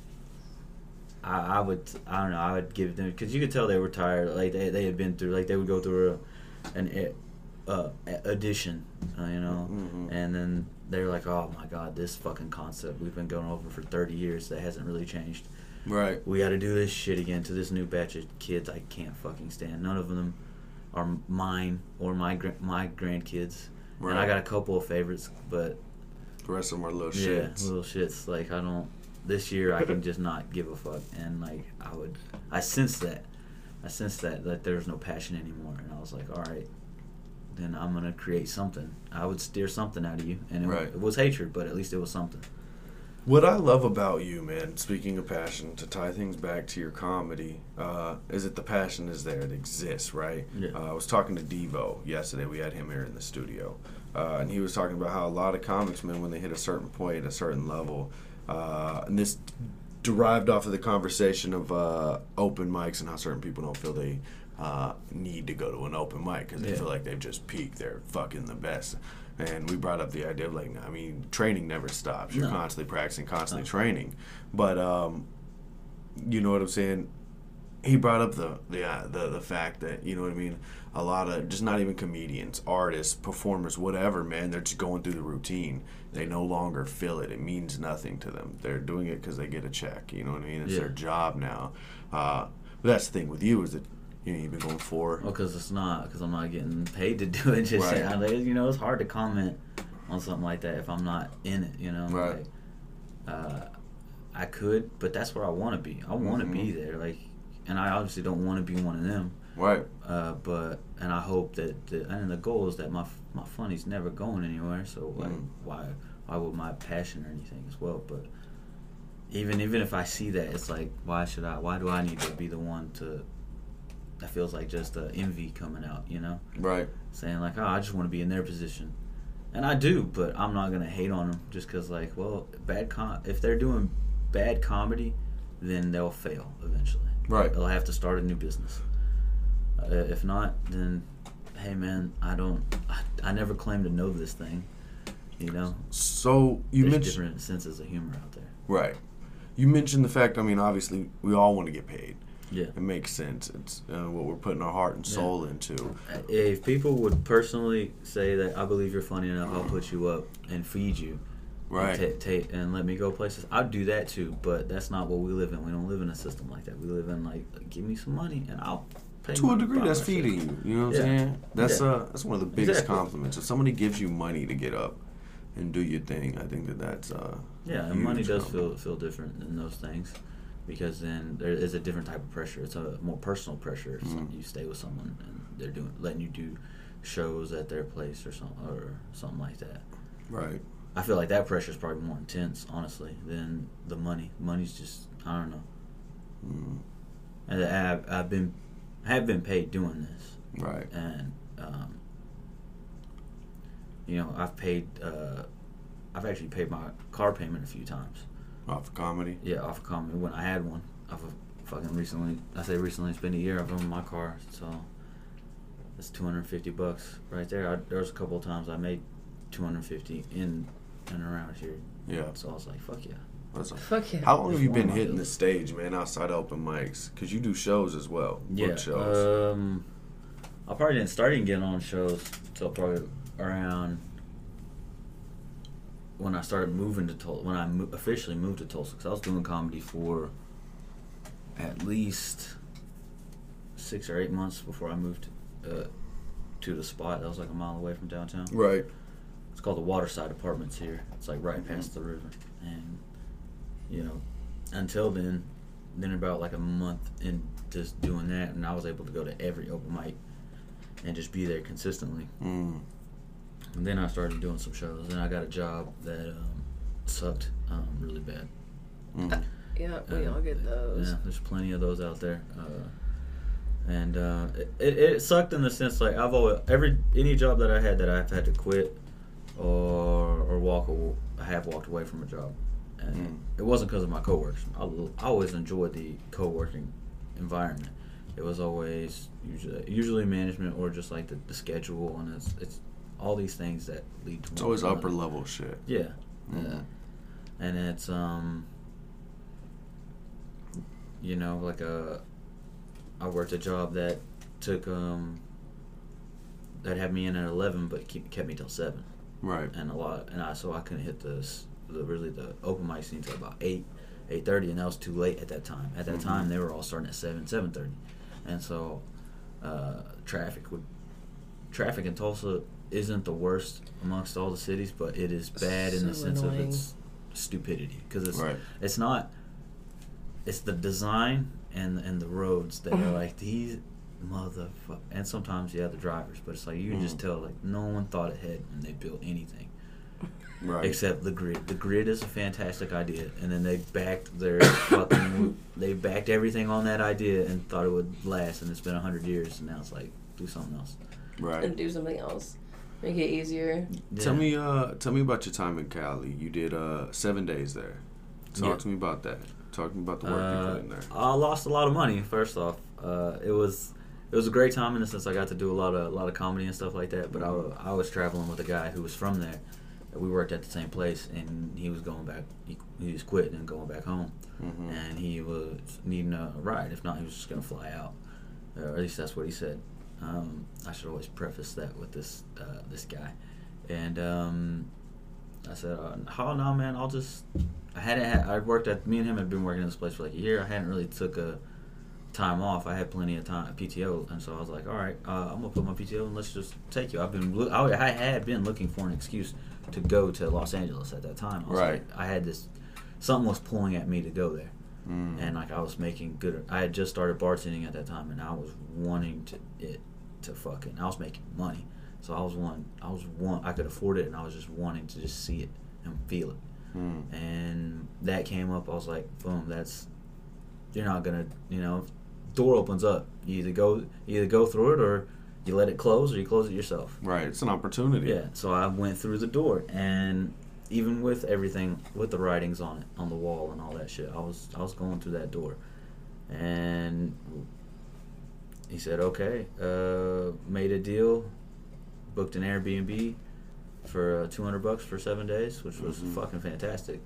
I, I would I don't know I would give them because you could tell they were tired. Like they, they had been through like they would go through a, an uh, addition, uh, you know, Mhm. and then they're like, oh my god, this fucking concept we've been going over for thirty years that hasn't really changed. Right. We got to do this shit again to this new batch of kids. I can't fucking stand. None of them are mine or my my grandkids. And I got a couple of favorites, but The rest of them are little yeah, shits. Yeah, little shits. Like I don't. This year I can just not give a fuck, and like I would, I sense that, I sense that that there's no passion anymore, and I was like, all right, then I'm gonna create something. I would steer something out of you, and it, Right. it was hatred, but at least it was something. What I love about you, man, speaking of passion, to tie things back to your comedy, uh, is that the passion is there. It exists, right? Yeah. Uh, I was talking to Devo yesterday. We had him here in the studio. Uh, and he was talking about how a lot of comics, man, when they hit a certain point, a certain level, uh, and this derived off of the conversation of uh, open mics and how certain people don't feel they uh, need to go to an open mic because they Yeah. feel like they've just peaked. They're fucking the best. And we brought up the idea of like, I mean, training never stops. You're No. constantly practicing, constantly No. training. But um, you know what I'm saying? He brought up the the, uh, the the fact that you know what I mean. A lot of just not even comedians, artists, performers, whatever. Man, they're just going through the routine. They no longer feel it. It means nothing to them. They're doing it because they get a check. You know what I mean? It's Yeah. their job now. Uh, but that's the thing with you is that you you've been going for Well, because it's not, because I'm not getting paid to do it. Just Right. Like, you know, it's hard to comment on something like that if I'm not in it. You know, Right. Like, uh, I could, but that's where I want to be. I want to be Mhm. there, like, and I obviously don't want to be one of them. right. Uh, but and I hope that the, and the goal is that my my funny's never going anywhere. So like, Mm. why why would my passion or anything as well? But even even if I see that, it's like why should I? Why do I need to be the one to? That feels like just uh, envy coming out, you know, Right. saying like, oh, I just want to be in their position. and I do, but I'm not gonna hate on them just because like, well, bad com. If they're doing bad comedy, then they'll fail eventually. Right. They'll have to start a new business. Uh, if not, then hey man, I don't. I, I never claimed to know this thing. You know, So you there's mentioned different senses of humor out there. right. You mentioned the fact. I mean, obviously, we all want to get paid. Yeah. It makes sense. It's uh, what we're putting our heart and soul into. If people would personally say that I believe you're funny enough, I'll put you up and feed you, Right. And, ta- ta- and let me go places. I'd do that too, but that's not what we live in. We don't live in a system like that. We live in like, give me some money and I'll pay. to a degree, that's feeding you. You know what I'm saying? That's Yeah. uh, that's one of the biggest Exactly. compliments. If somebody gives you money to get up and do your thing, I think that that's uh. Yeah, and money does feel feel different than those things, because then there is a different type of pressure. It's a more personal pressure. Some, Mhm. you stay with someone and they're doing letting you do shows at their place or something or something like that. right. I feel like that pressure is probably more intense, honestly, than the money. Money's just I don't know. Mm, And I've, I've been have been paid doing this, right. and um, you know I've paid. Uh, I've actually paid my car payment a few times. Off of comedy. Yeah, off a comment when I had one. Off of fucking recently. I say recently. It's been a year. I've owned my car, so that's two hundred fifty bucks right there. I, there was a couple of times I made two hundred fifty in and around here. Yeah. So I was like, fuck yeah. That's a, Fuck yeah. how long have you been one of my hitting the stage, man, outside open mics? Because you do shows as well. Yeah. Book shows. Um, I probably didn't start even getting on shows until probably around when I started moving to Tulsa. When I mo- officially moved to Tulsa, because I was doing comedy for at least six or eight months before I moved uh, to the spot that was like a mile away from downtown. right. It's called the Waterside Apartments here. It's like right past the river, and you know, until then, then about like a month in just doing that, and I was able to go to every open mic and just be there consistently. Mm. And then I started doing some shows, and I got a job that um, sucked um, really bad. Mm. Yeah, we Uh, all get those. Yeah, there's plenty of those out there. Uh, and uh, it, it, it sucked in the sense like I've always every any job that I had that I've had to quit or or walk aw- I have walked away from a job, and Mm. it wasn't because of my coworkers. I always enjoyed the co-working environment. It was always usually usually management or just like the, the schedule and it's it's all these things that lead to It's always another. upper level shit. Yeah. Yeah. Mhm. And it's um you know, like a I worked a job that took um that had me in at 11 but keep, kept me till 7 Right. and a lot and I so I couldn't hit the the really the open mic scene till about 8 8:30 and that was too late at that time. At that Mhm. time they were all starting at 7 7:30. And so uh traffic would traffic in Tulsa isn't the worst amongst all the cities, but it is bad in the So sense annoying. of its stupidity because it's Right. it's not it's the design and and the roads that are like these motherfucker and sometimes yeah the drivers but it's like you can just Mhm. tell like no one thought ahead when they built anything Right. except the grid the grid is a fantastic idea and then they backed their fucking they backed everything on that idea and thought it would last and it's been a hundred years and now it's like do something else right. And do something else. Make it easier. Tell me, uh, tell me about your time in Cali. You did uh seven days there. Talk Yeah. to me about that. Talk to me about the work you Uh, put in there. I lost a lot of money. First off, uh, it was it was a great time in the sense I got to do a lot of a lot of comedy and stuff like that. But I, wa- I was traveling with a guy who was from there. We worked at the same place, and he was going back. He, he was quitting and going back home, Mhm. and he was needing a ride. If not, he was just gonna fly out. Uh, or at least that's what he said. Um, I should always preface that with this uh, this guy, and um, I said, uh, "Oh no, man, I'll just." I hadn't. Had, I worked at. Me and him had been working in this place for like a year. I hadn't really took a time off. I had plenty of time PTO, and so I was like, "All right, uh, I'm gonna put my PTO and let's just take you." I've been. I, I had been looking for an excuse to go to Los Angeles at that time. I Right. Like, I had this. Something was pulling at me to go there Mm. and like I was making good. I had just started bartending at that time, and I was wanting to it to fucking. I was making money, so I was one. I was one. I could afford it, and I was just wanting to just see it and feel it. Mm. And that came up. I was like, boom. That's you're not gonna. You know, door opens up. You either go you either go through it or you let it close or you close it yourself. Right. It's an opportunity. Yeah. So I went through the door, and even with everything, with the writings on it, on the wall and all that shit, I was I was going through that door, and he said, "Okay, uh, made a deal, booked an Airbnb for uh, two hundred bucks for seven days, which was Mhm. fucking fantastic."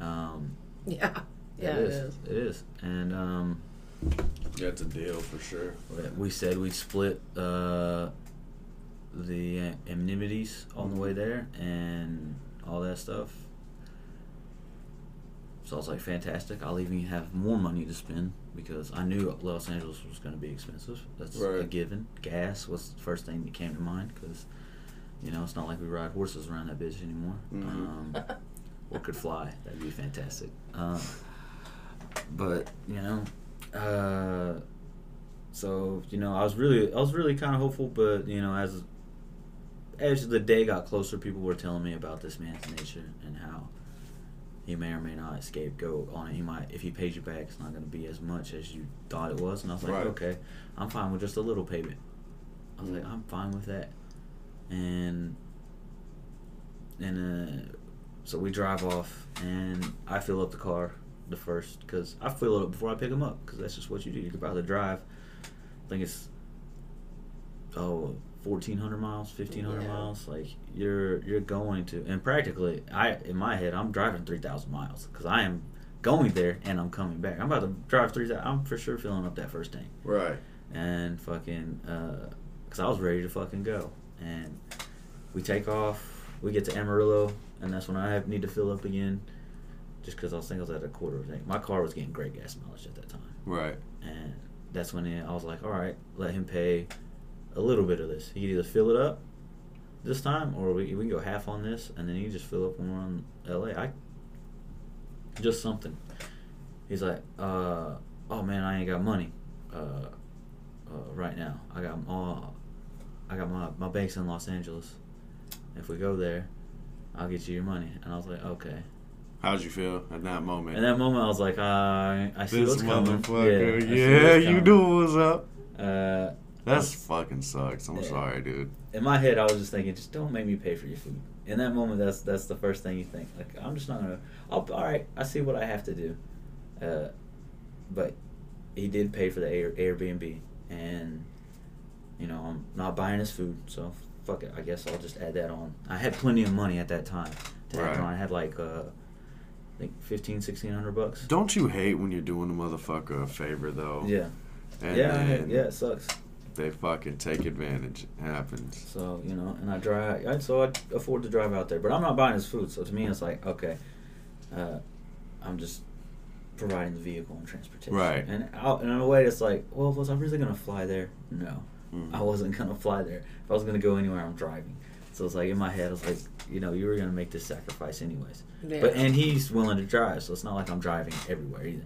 Um, Yeah. Yeah, it is. It is, and um, Yeah, it's a deal for sure. we said we'd split uh, the uh, amenities on the way there and all that stuff. So I was like, fantastic. I'll even have more money to spend because I knew Los Angeles was going to be expensive. That's a given. Gas was the first thing that came to mind because, you know, it's not like we ride horses around that bitch anymore. Mhm. Um, or could fly. That'd be fantastic. Um, but you know, uh, so you know, I was really, I was really kind of hopeful. But you know, as as the day got closer, people were telling me about this man's nature and how he may or may not escape go on it. He might, if he pays you back, it's not going to be as much as you thought it was. And I was like, Right. okay, I'm fine with just a little payment. I was like, I'm fine with that. And and uh, so we drive off, and I fill up the car the first because I fill it up before I pick him up because that's just what you do. You're about to drive. I think it's oh. 1400 miles 1500 Yeah. miles like you're you're going to and practically i in my head i'm driving 3000 miles because i am going there and i'm coming back i'm about to drive 3000 i'm for sure filling up that first tank Right. and fucking uh, because I was ready to fucking go. And we take off. We get to Amarillo, and that's when I have, need to fill up again, just because I was thinking I was at a quarter of a tank. My car was getting great gas mileage at that time, Right. and that's when it, I was like, all right, let him pay a little bit of this. He can either fill it up this time, or we, we can go half on this, and then he can just fill up when we're on LA. I just something. He's like, uh, oh man, I ain't got money. Uh, uh, right now. I got all, I got my my bank's in Los Angeles. If we go there, I'll get you your money. And I was like, okay. How'd you feel at that moment? In that moment, I was like, I I see this what's coming. motherfucker. I see Yeah, what's you coming. knew what was up. Uh, That's fucking sucks. I'm Yeah. sorry, dude. in my head, I was just thinking, just don't make me pay for your food. In that moment, that's that's the first thing you think. Like, I'm just not gonna. I'll, all right, I see what I have to do. Uh, but he did pay for the Air, Airbnb, and you know, I'm not buying his food, so fuck it. I guess I'll just add that on. I had plenty of money at that time. To add Right. on. I had like, uh, I think 15, 1600 bucks. Don't you hate when you're doing a motherfucker a favor though? Yeah, And yeah, then yeah. It sucks. They fucking take advantage. It happens. So you know, and I drive. I, so I afford to drive out there, but I'm not buying his food. So to me, it's like okay, uh, I'm just providing the vehicle and transportation. Right. And out, and in a way, it's like, well, was I really gonna fly there? No, Mhm. I wasn't gonna fly there. If I was gonna go anywhere, I'm driving. So it's like in my head, I was like, you know, you were gonna make this sacrifice anyways. Yeah. But and he's willing to drive, so it's not like I'm driving everywhere either.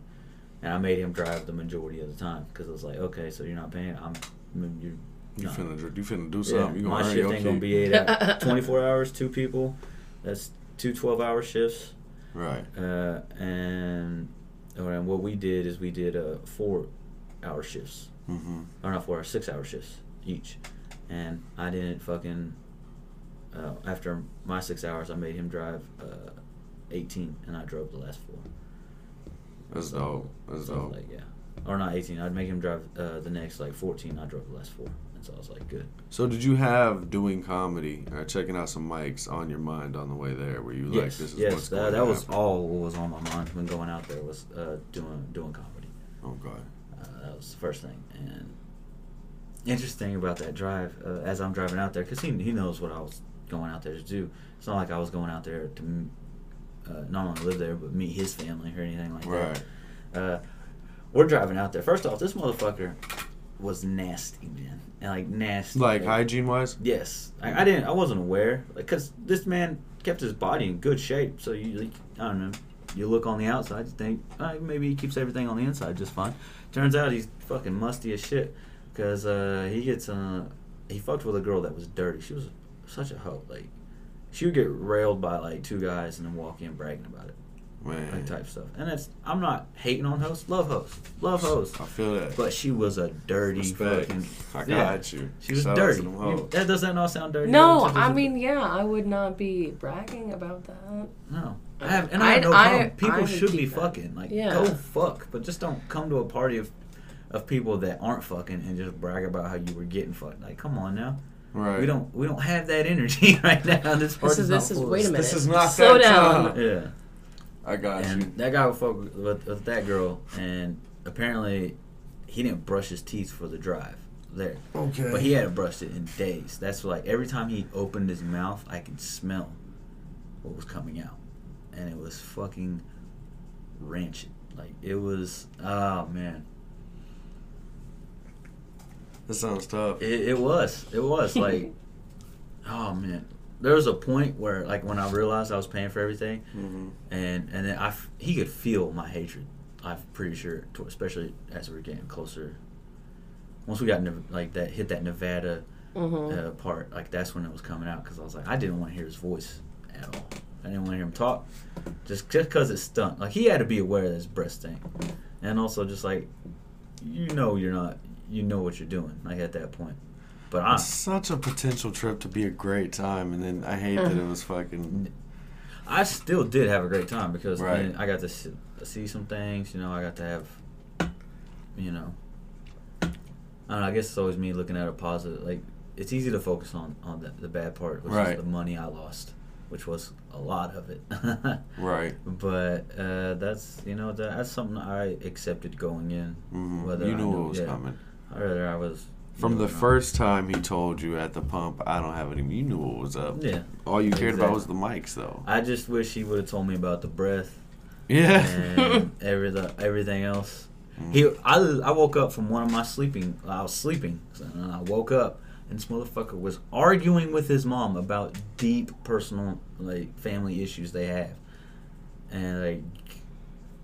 And I made him drive the majority of the time because it was like, okay, so you're not paying. I'm, I mean, you're You not- finna you finna do yeah, something. you my gonna earn shift your ain't gonna be eight hours, 24 hours, two people. That's two 12 hour shifts. Right. Uh, and, and what we did is we did uh, four hour shifts. Mm-hmm. Or not four hour, six hour shifts each. And I didn't fucking, uh, after my six hours, I made him drive uh, 18 and I drove the last four. That's So- dope. That's so dope. Like, yeah. Or not 18. I'd make him drive uh, the next like 14. I drove the last four. And so I was like, good. So did you have doing comedy or checking out some mics on your mind on the way there? Were you like, yes, this is yes, what's that, going that was all what was on my mind when going out there was uh, doing doing comedy. Okay. Uh, that was the first thing. And interesting about that drive, uh, as I'm driving out there, because he he knows what I was going out there to do. It's not like I was going out there to uh, not only live there but meet his family or anything like Right. that. Uh, we're driving out there. First off, this motherfucker was nasty, man, and like nasty. Like hygiene wise? Yes, I, I didn't. I wasn't aware like, because this man kept his body in good shape. So you, like, I don't know. You look on the outside, you think uh, maybe he keeps everything on the inside just fine. Turns out he's fucking musty as shit because uh, he gets uh, he fucked with a girl that was dirty. She was such a hoe. Like she would get railed by like two guys and then walk in bragging about it. Man. like type stuff. And it's I'm not hating on hosts, love hosts, love hosts. I feel that. But she was a dirty Respect. fucking. I got yeah. you. She was Shout dirty. them You- that does that not sound dirty? No, I mean, yeah, I would not be bragging about that. no. I have, and I have I- no I- problem. People I should be that. fucking. Like, Yeah. go fuck, but just don't come to a party of of people that aren't fucking and just brag about how you were getting fucked. Like, come on now. Right. We don't we don't have that energy right now. This This party's is not this is wait a minute. This is not Slow that down. time. Yeah. I got you. And that guy would fuck with, with, with that girl, and apparently he didn't brush his teeth for the drive there. Okay. But he hadn't brushed it in days. That's like every time he opened his mouth, I could smell what was coming out, and it was fucking rancid. Like it was. Oh man, That sounds tough. it, it was. It was like. oh man. There was a point where, like, when I realized I was paying for everything, hmm and and then I f- he could feel my hatred. I'm pretty sure, to, especially as we were getting closer. Once we got Nev- like that, hit that Nevada Mhm. uh, part, like that's when it was coming out because I was like, I didn't want to hear his voice at all. I didn't want to hear him talk, just just because it stunk. Like he had to be aware of this breast thing, and also just like, you know, you're not, you know what you're doing. Like at that point, but I, It's such a potential trip to be a great time, and then I hate that it was fucking. I still did have a great time because Right. man, I got to see, see some things. You know, I got to have, you know, I don't know. I guess it's always me looking at a positive. Like it's easy to focus on on the, the bad part, which Right. is the money I lost, which was a lot of it. Right. but uh, that's you know that, that's something I accepted going in. hmm Whether You I knew knew- what was yeah. coming. Whether I was From the first time he told you at the pump, I don't have any. You knew what was up. Yeah, All you cared about Exactly. was the mics, though. I just wish he would have told me about the breath. Yeah. and every the, everything else. Mm. He, I, I woke up from one of my sleeping. I was sleeping, and I woke up, and this motherfucker was arguing with his mom about deep personal, like family issues they have, and like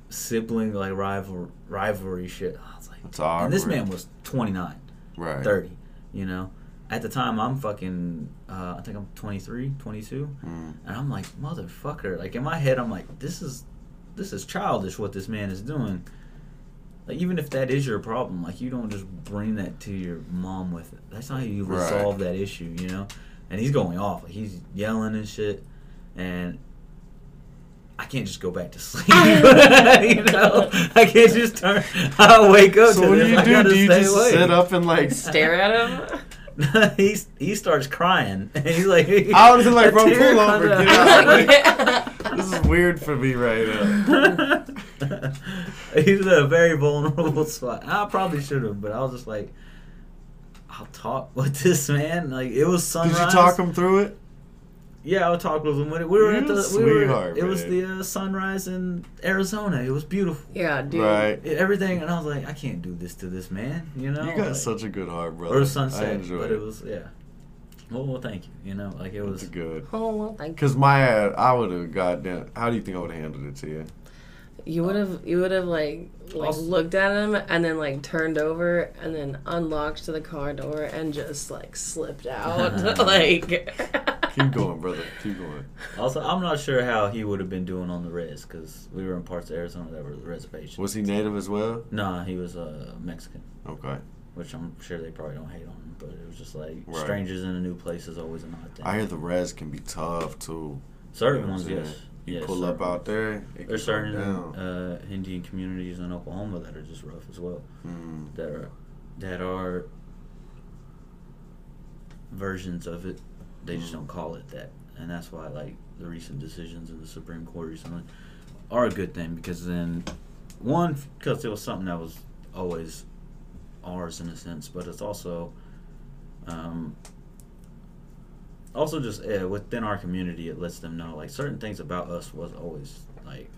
sibling like rival rivalry shit. I was like, It's and this man was 29, right. 30, you know. At the time, I'm fucking, uh, I think I'm 23, 22. Mm. And I'm like, motherfucker. Like in my head, I'm like, this is this is childish what this man is doing. Like even if that is your problem, like you don't just bring that to your mom with it. That's not how you Right. resolve that issue, you know. And he's going off, like he's yelling and shit, and I can't just go back to sleep. you know, I can't just turn. I wake up. So to what do you I do? Do you just awake. sit up and like? Stare at him. he he starts crying, and he's like, I was like, a bro, pull over, out. get out. Like, this is weird for me right now. He's in a very vulnerable spot. I probably should have, but I was just like, I'll talk with this man. Like it was sunrise. Did sunrise. you talk him through it? Yeah, I would talk with him. We were at the. We were, sweetheart, it was the uh, sunrise in Arizona. It was beautiful. yeah, dude. Right. It- everything, and I was like, I can't do this to this man. You know. You got Like- such a good heart, brother. or I sunset, enjoy but it. it was yeah. Well, well, thank you. You know, like it was. It's good. Oh well, thank you. Cause my, uh, I would have goddamn. How do you think I would have handled it to you? You would have you would have like like Also- looked at him and then like turned over and then unlocked the car door and just like slipped out like Keep going, brother. Keep going. Also, I'm not sure how he would have been doing on the res because we were in parts of Arizona that were the reservation. Was he native as well? Nah, he was uh, Mexican, Okay. which I'm sure they probably don't hate on him, but it was just like Right. strangers in a new place is always an odd thing. I hear the res can be tough too. certain You know ones, I'm yes. You Yes, pull up out there. There's certain uh, Indian communities in Oklahoma that are just rough as well. Mm. That are that are versions of it. They just don't call it that, and that's why like the recent decisions in the Supreme Court recently are a good thing because then one because it was something that was always ours in a sense, but it's also um, also just uh, within our community it lets them know like certain things about us was always like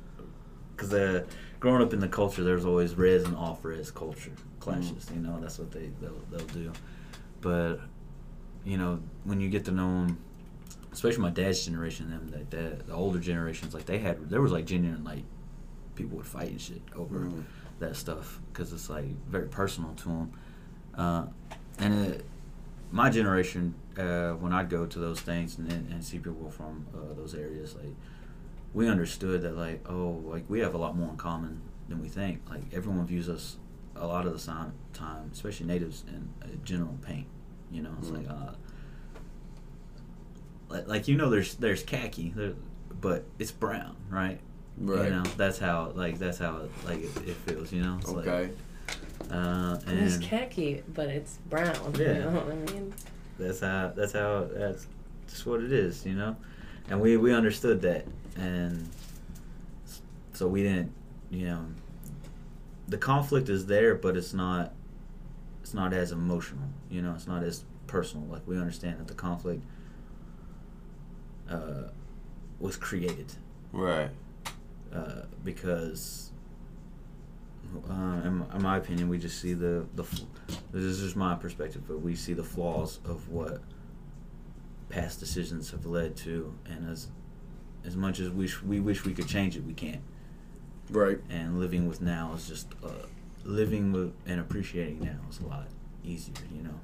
because uh, growing up in the culture there's always res and off res culture clashes you know that's what they they'll, they'll do. But you know when you get to know them especially my dad's generation them that that the older generations like they had there was like genuine like people would fight and shit over Mm. that stuff because it's like very personal to them uh, and it, my generation uh, when I'd go to those things and, and see people from uh, those areas like we understood that like oh like we have a lot more in common than we think. Like everyone views us a lot of the time, time especially natives in general paint. You know, it's like uh, like, like you know there's there's khaki, there, but it's brown, right? Right. You know, that's how like that's how like it, it feels. You know. It's like, Okay. uh, It's khaki, but it's brown. Yeah. You know what I mean? that's how that's how that's just what it is, you know. And we we understood that, and so we didn't, you know. The conflict is there, but it's not. It's not as emotional, you know. It's not as personal. Like we understand that the conflict uh, was created Right. uh, because, uh, in, in my opinion, we just see the the. This is just my perspective, but we see the flaws of what past decisions have led to, and as as much as we sh- we wish we could change it, we can't. Right. And living with now is just uh, living with and appreciating now is a lot easier, you know.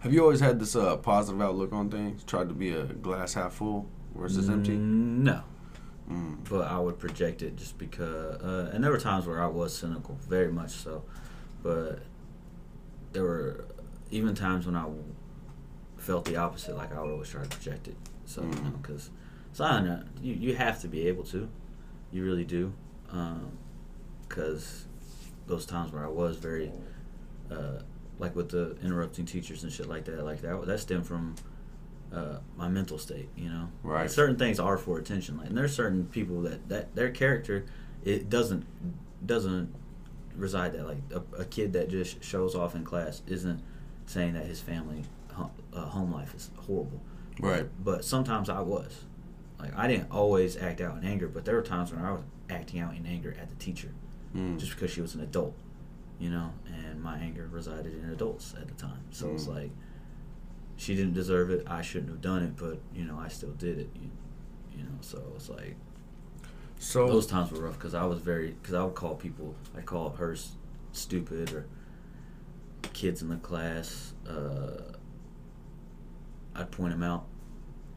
Have you always had this uh, positive outlook on things? Tried to be a glass half full versus empty? Mm, No. Mm. but I would project it just because. Uh, and there were times where I was cynical, very much so. But there were even times when I felt the opposite, like I would always try to project it. So, you know, because so I don't know, you you have to be able to, you really do, because those times where I was very, uh, like with the interrupting teachers and shit like that, like that that stemmed from. Uh, my mental state, you know. Right. Like, certain things are for attention, like, and there's certain people that that their character, it doesn't doesn't reside that like a, a kid that just shows off in class isn't saying that his family ho- uh, home life is horrible. Right. But sometimes I was, like I didn't always act out in anger, but there were times when I was acting out in anger at the teacher, Mm. just because she was an adult, you know, and my anger resided in adults at the time. So it's Mm. like she didn't deserve it. I shouldn't have done it, but you know I still did it. You, you know, so it's like So those times were rough because I was very because I would call people I call her stupid or kids in the class. Uh, I'd point them out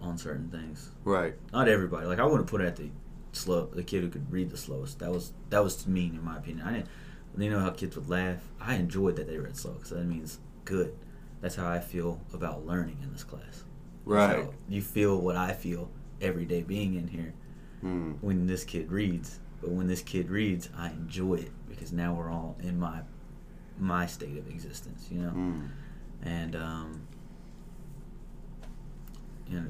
on certain things. right. Not everybody. Like I wouldn't put it at the slow the kid who could read the slowest. That was that was mean in my opinion. I didn't. You know how kids would laugh. I enjoyed that they read slow because that means good. That's how I feel about learning in this class. Right. So you feel what I feel every day being in here Mm. when this kid reads. But when this kid reads, I enjoy it because now we're all in my my state of existence, you know. Mm. And um, you know,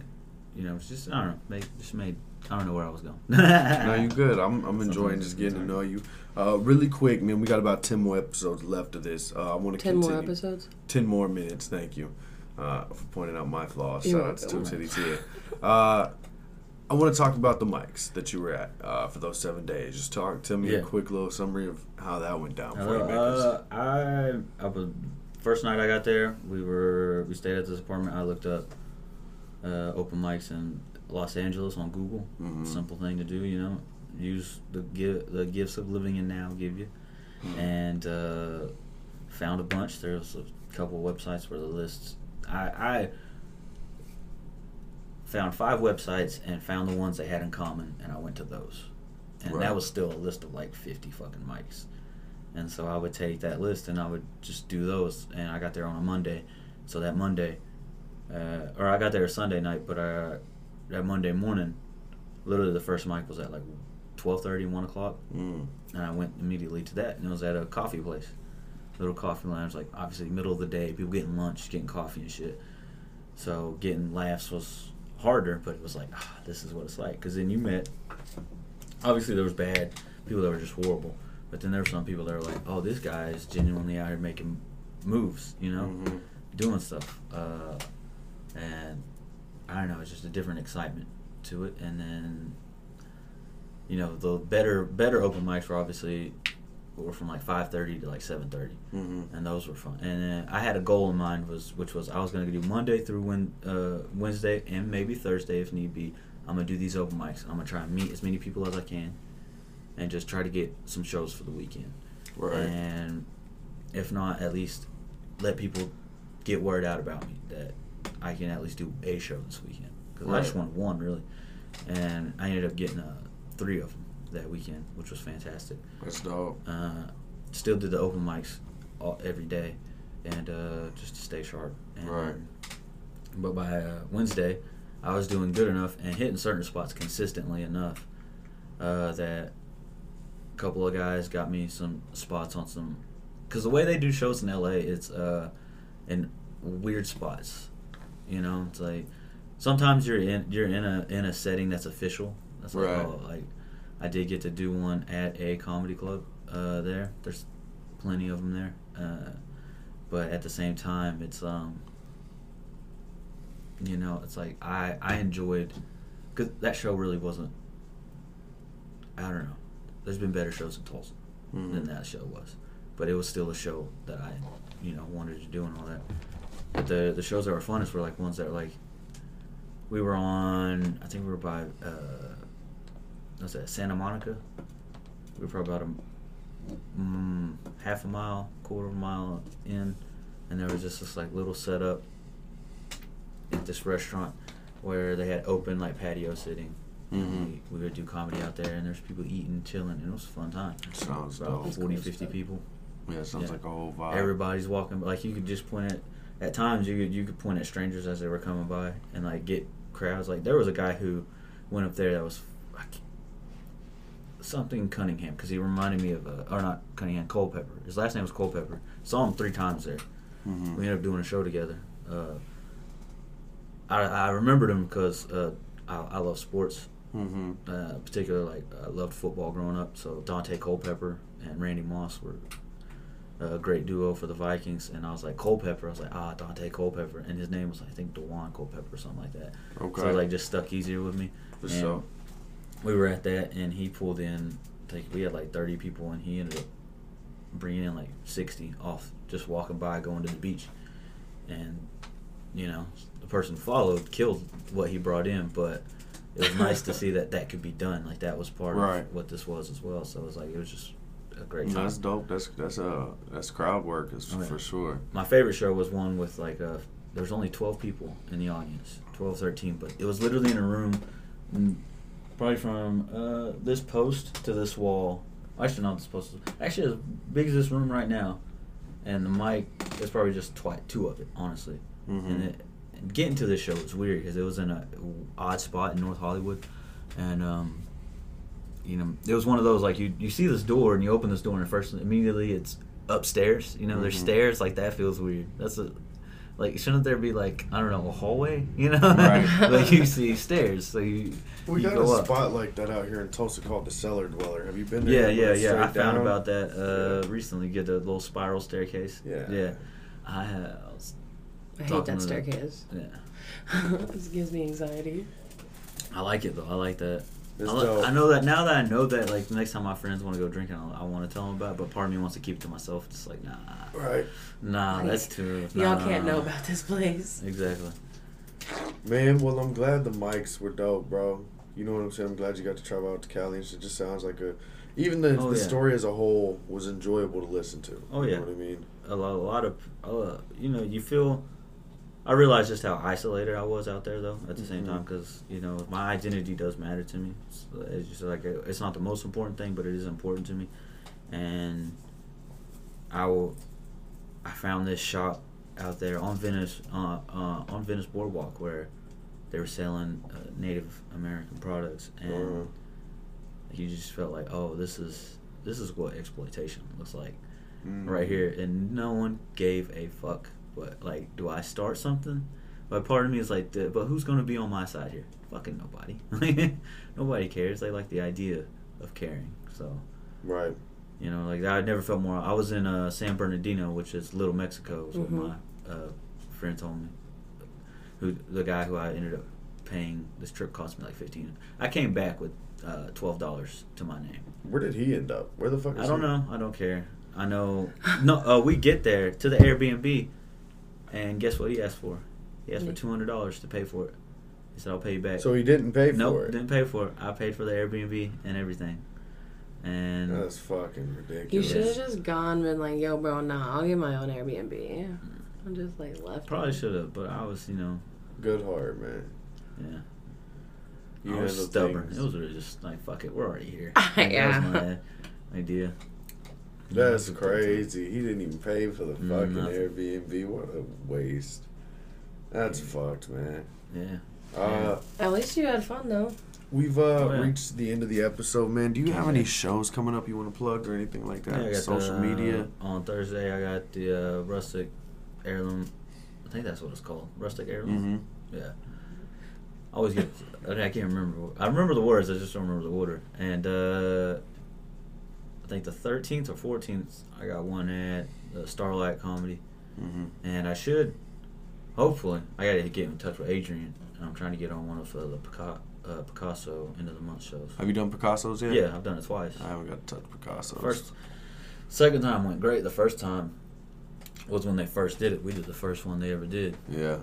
you know, it's just I don't know, made, just made I don't know where I was going. No, you're good. I'm, I'm enjoying Sometimes just getting to know you. Uh, really quick, man. We got about ten more episodes left of this. Uh, I want to Ten continue. more episodes. Ten more minutes. Thank you uh, for pointing out my flaws. You're Shout out to Two welcome. Titty Uh, I want to talk about the mics that you were at uh, for those seven days. Just talk. Tell me Yeah. a quick little summary of how that went down for you, Uh, makers. uh, I I was first night I got there. We were we stayed at this apartment. I looked up uh, open mics in Los Angeles on Google. Mhm. Simple thing to do, you know. Use the give the gifts of living in now give you, and uh, found a bunch. There's a couple websites where the lists. I, I found five websites and found the ones they had in common, and I went to those. And Right. that was still a list of like 50 fucking mics. And so I would take that list and I would just do those. And I got there on a Monday. So that Monday, uh, or I got there Sunday night, but uh, that Monday morning, literally the first mic was at like 12.30, 1 o'clock. Mm. And I went immediately to that. And it was at a coffee place. Little coffee lounge, like obviously middle of the day, people getting lunch, getting coffee and shit. So getting laughs was harder, but it was like, ah, this is what it's like. Because then you met, obviously there was bad people that were just horrible, but then there were some people that were like, oh, this guy is genuinely out here making moves, you know, Mhm. doing stuff. Uh, and I don't know, it's just a different excitement to it. And then, you know, the better better open mics were obviously were from like 5.30 to like 7.30 Mhm. and those were fun. And then I had a goal in mind was which was I was going to do Monday through when, uh, Wednesday and maybe Thursday if need be. I'm gonna do these open mics. I'm gonna try and meet as many people as I can, and just try to get some shows for the weekend. Right. And if not, at least let people get word out about me that I can at least do a show this weekend because I just Right. want one really. and I ended up getting uh, three of them that weekend, which was fantastic. That's dope. Uh, still did the open mics all, every day, and uh, just to stay sharp. And, Right. But by uh, Wednesday, I was doing good enough and hitting certain spots consistently enough uh, that a couple of guys got me some spots on some. Because the way they do shows in LA, it's uh, in weird spots. You know, it's like sometimes you're in you're in a in a setting that's official. That's like Right. oh, like I did get to do one at a comedy club uh, there. There's plenty of them there, uh, but at the same time, it's um, you know, it's like I I enjoyed because that show really wasn't. I don't know. There's been better shows in Tulsa than that show was, but it was still a show that I, you know, wanted to do and all that. But the the shows that were funnest were like ones that were like. We were on. I think we were by. Uh, what's that? Santa Monica. We were probably about a mm, half a mile, quarter of a mile in, and there was just this like little setup at this restaurant where they had open like patio sitting. And we, we would do comedy out there, and there's people eating, chilling, and it was a fun time. Sounds dope. 40, 50 people. Yeah, it sounds Yeah. like a whole vibe. Everybody's walking, like you could just point at. At times, you could you could point at strangers as they were coming by, and like get crowds. Like there was a guy who went up there that was something Cunningham because he reminded me of uh, or not Cunningham Culpepper. His last name was Culpepper. Saw him three times there. Mhm. We ended up doing a show together. Uh, I I remembered him because uh, I, I love sports. Mhm. Uh, particularly like I loved football growing up. So Dante Culpepper and Randy Moss were a great duo for the Vikings. And I was like Culpepper. I was like ah Dante Culpepper, and his name was I think Dewan Culpepper or something like that. Okay. So it like just stuck easier with me. For And sure. We were at that, and he pulled in. Like we had like thirty people, and he ended up bringing in like sixty off just walking by, going to the beach, and you know the person followed, killed what he brought in, but it was nice to see that that could be done. Like that was part Right. of what this was as well. So it was like it was just a great time. that's dope. That's that's uh that's crowd work is Oh, yeah. for sure. My favorite show was one with like uh there was only 12 people in the audience, 12, 13, but it was literally in a room, mm, probably from uh, this post to this wall. Actually, not this post. Actually, as big as this room right now, and the mic is probably just twi- two of it, honestly. Mhm. And, it, and getting to this show was weird because it was in a odd spot in North Hollywood, and um, you know, it was one of those like you you see this door and you open this door and first immediately it's upstairs. You know, there's Mhm. stairs like that feels weird. That's a like shouldn't there be like I don't know a hallway? You know, Right. like you see stairs, so you We you got go a up. spot like that out here in Tulsa called the Cellar Dweller. Have you been Yeah, there? yeah, Where it's yeah. I straight found down? about that uh, Yeah. recently. Get a little spiral staircase. Yeah. yeah. I have. I hate that to the- staircase. Yeah, this gives me anxiety. I like it though. I like that. It's I, li- dope. I know that now that I know that like the next time my friends want to go drinking, I'll, I want to tell them about. it, But part of me wants to keep it to myself. Just like nah, Right. nah, Right. that's too. Y'all nah, can't know about this place. Exactly. Man, well, I'm glad the mics were dope, bro. You know what I'm saying? I'm glad you got to travel out to Cali. and shit. just sounds like a. Even the, Oh, the yeah. story as a whole was enjoyable to listen to. Oh, you yeah. know what I mean? a lot, a lot of, uh, you know, you feel. I realized just how isolated I was out there, though. At the same Mhm. time, because you know, my identity does matter to me. It's, it's just like it's not the most important thing, but it is important to me. And I will. I found this shop out there on Venice, uh, uh, on Venice Boardwalk, where they were selling uh, Native American products, and Uh-huh. you just felt like, oh, this is this is what exploitation looks like Mm. right here, and no one gave a fuck. But like, do I start something? But part of me is like, but who's gonna be on my side here? Fucking nobody. nobody cares. They like the idea of caring. So Right. you know, like I never felt more. I was in uh, San Bernardino, which is Little Mexico, is what Mhm. my uh, friend told me. Who the guy who I ended up paying this trip cost me like fifteen. I came back with uh, twelve dollars to my name. Where did he end up? Where the fuck is I don't he? know. I don't care. I know. No, uh, we get there to the Airbnb, and guess what he asked for? He asked for two hundred dollars to pay for it. He said, "I'll pay you back." So he didn't pay for nope, it. didn't pay for it. I paid for the Airbnb and everything. And That's fucking ridiculous. You should have just gone and been like, yo, bro, nah, I'll get my own Airbnb. Mm. I'm just like left. probably should have, but I was, you know, Good heart, man. yeah. You I was stubborn. things. It was really just like, fuck it, we're already here. Yeah. That was my idea. That's crazy. He didn't even pay for the fucking nothing. Airbnb. What a waste. That's fucked, man. Yeah. Uh, At least you had fun though. we've uh, Oh, yeah. reached the end of the episode, man. Do you have any shows coming up you want to plug or anything like that? Yeah, Social the- media. On Thursday, I got the uh, rustic heirloom. I think that's what it's called. Rustic heirloom. Mm-hmm. Yeah. I always get. I can't remember. I remember the words. I just don't remember the order. And uh, I think the 13th or 14th, I got one at the Starlight Comedy, Mm-hmm. and I should, hopefully, I gotta get in touch with Adrian. And I'm trying to get on one of uh, the Pica- uh, Picasso end of the month shows. Have you done Picasso's yet? Yeah, I've done it twice. I haven't got to touch Picasso's. First, second time went great. The first time was when they first did it. We did the first one they ever did, Yeah.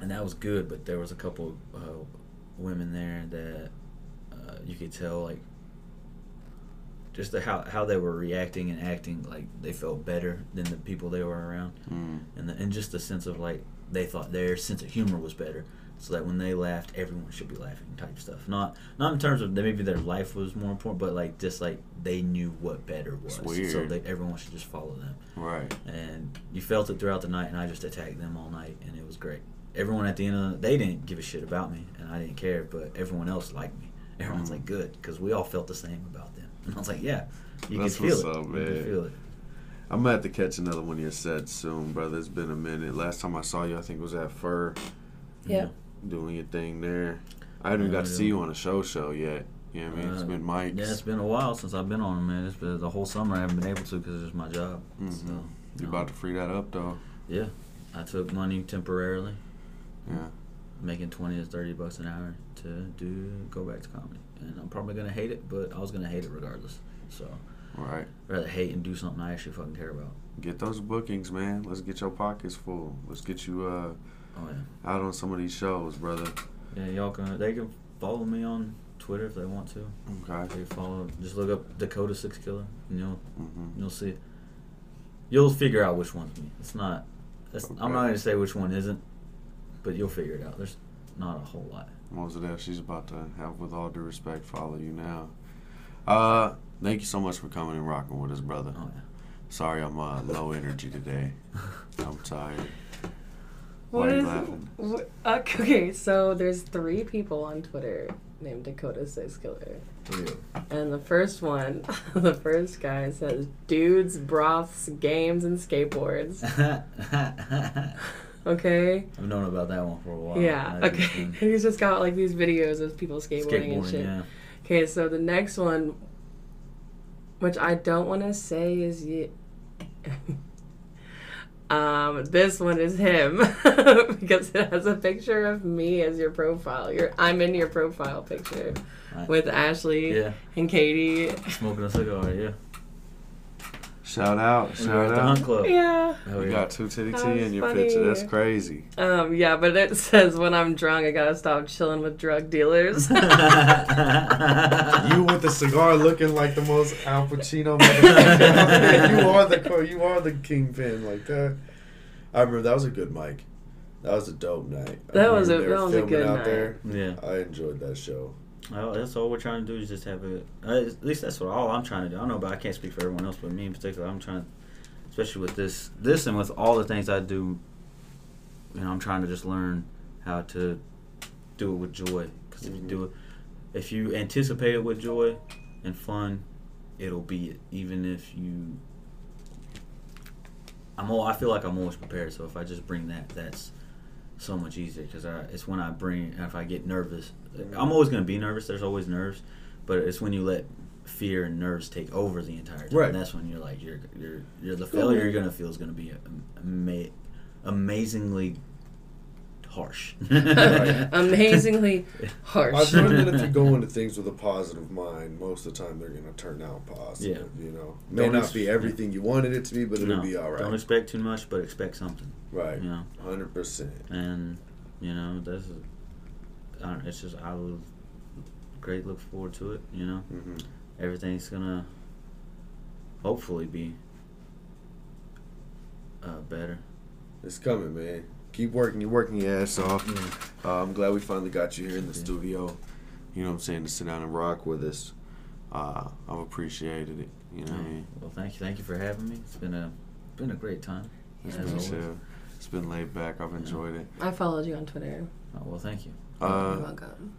and that was good. But there was a couple uh, women there that uh, you could tell like just the, how how they were reacting and acting like they felt better than the people they were around, Mm. and the, and just the sense of like they thought their sense of humor was better. So that when they laughed, everyone should be laughing, type stuff. Not not in terms of that maybe their life was more important, but like just like they knew what better was. So they, everyone should just follow them Right. and you felt it throughout the night and i just attacked them all night and it was great everyone at the end of the they didn't give a shit about me and i didn't care but everyone else liked me everyone's Mhm. like good because we all felt the same about them and i was like yeah you That's can feel what's it up, you can feel it I'm gonna have to catch another one of your sets soon, brother. It's been a minute. Last time I saw you, I think was at Fur Yeah. doing your thing there. I haven't even got to see you on a show show yet. You know what I mean? It's Uh, been Mike's. yeah it's been a while since i've been on them man it's been the whole summer i haven't been able to because it's my job Mhm. so You um, about to free that up though? yeah i took money temporarily Yeah. making 20 to 30 bucks an hour to do go back to comedy and i'm probably gonna hate it but i was gonna hate it regardless so All right. rather hate and do something i actually fucking care about Get those bookings, man. Let's get your pockets full. Let's get you uh, oh yeah out on some of these shows, brother. Yeah, y'all can. They can follow me on Twitter if they want to. Okay. They follow. Just look up Dakota Sixkiller, and you'll hmm you'll see it. You'll figure out which one's me. It's not. It's, I'm not gonna say which one isn't, but you'll figure it out. There's not a whole lot. Mosdale, she's about to have, with all due respect, follow you now. Uh, thank you so much for coming and rocking with us, brother. Oh yeah. Sorry, I'm uh, low energy today. I'm tired. Why What are you is laughing? wh- Okay, so there's three people on Twitter named Dakota Sixkiller. Three And the first one, the first guy says dudes, broths, games, and skateboards. Okay? I've known about that one for a while. yeah, I okay. been he's just got like these videos of people skateboarding, and shit. yeah. Okay, so the next one, which I don't want to say is you. um, this one is him because it has a picture of me as your profile. You're, I'm in your profile picture Right. with Ashley Yeah, and Katie. smoking a cigar. Yeah. Shout out, We were shout at the hunt out. club. Yeah. Hell You yeah. got two titty That T was in your funny. picture. That's crazy. Um, yeah, but it says when I'm drunk, I gotta stop chilling with drug dealers. You with the cigar looking like the most Al Pacino motherfucker. you are the co- you are the kingpin like that. I remember that was a good mic. That was a dope night. I That was remember a- they were that was a filming good out night. there. yeah. I enjoyed that show. Well, that's all we're trying to do is just have a. At least that's what all I'm trying to do. I don't know, but I can't speak for everyone else. But me in particular, I'm trying, especially with this, this and with all the things I do. You know, I'm trying to just learn how to do it with joy. Because if you do it, if you anticipate it with joy and fun, it'll be it. Even if you, I'm all. I feel like I'm always prepared. So if I just bring that, that's so much easier because it's when I bring if I get nervous. I'm always gonna be nervous. There's always nerves, but it's when you let fear and nerves take over the entire time. Right. That's when you're like you're you're you're the failure you're gonna feel is gonna be ama- amazingly harsh. Amazingly harsh. I've learned that if you go into things with a positive mind, most of the time they're gonna turn out positive. Yeah. You know, may Don't not ex- be everything you wanted it to be, but it'll No, be all right. Don't expect too much, but expect something. right, You know, hundred percent. and you know that's. I don't, it's just I will great look forward to it. You know. hmm everything's gonna hopefully be uh, better. It's coming, man. Keep working. You're working your ass off. Uh, I'm glad we finally got you here in the Yeah. studio. you know what I'm saying, to sit down and rock with us. Uh, I've appreciated it. You know what I mean? Well, thank you, thank you for having me. It's been a been a great time. It's as been always. chill. It's been laid back. I've enjoyed it. I followed you on Twitter. Oh, well, thank you. You're Uh, welcome.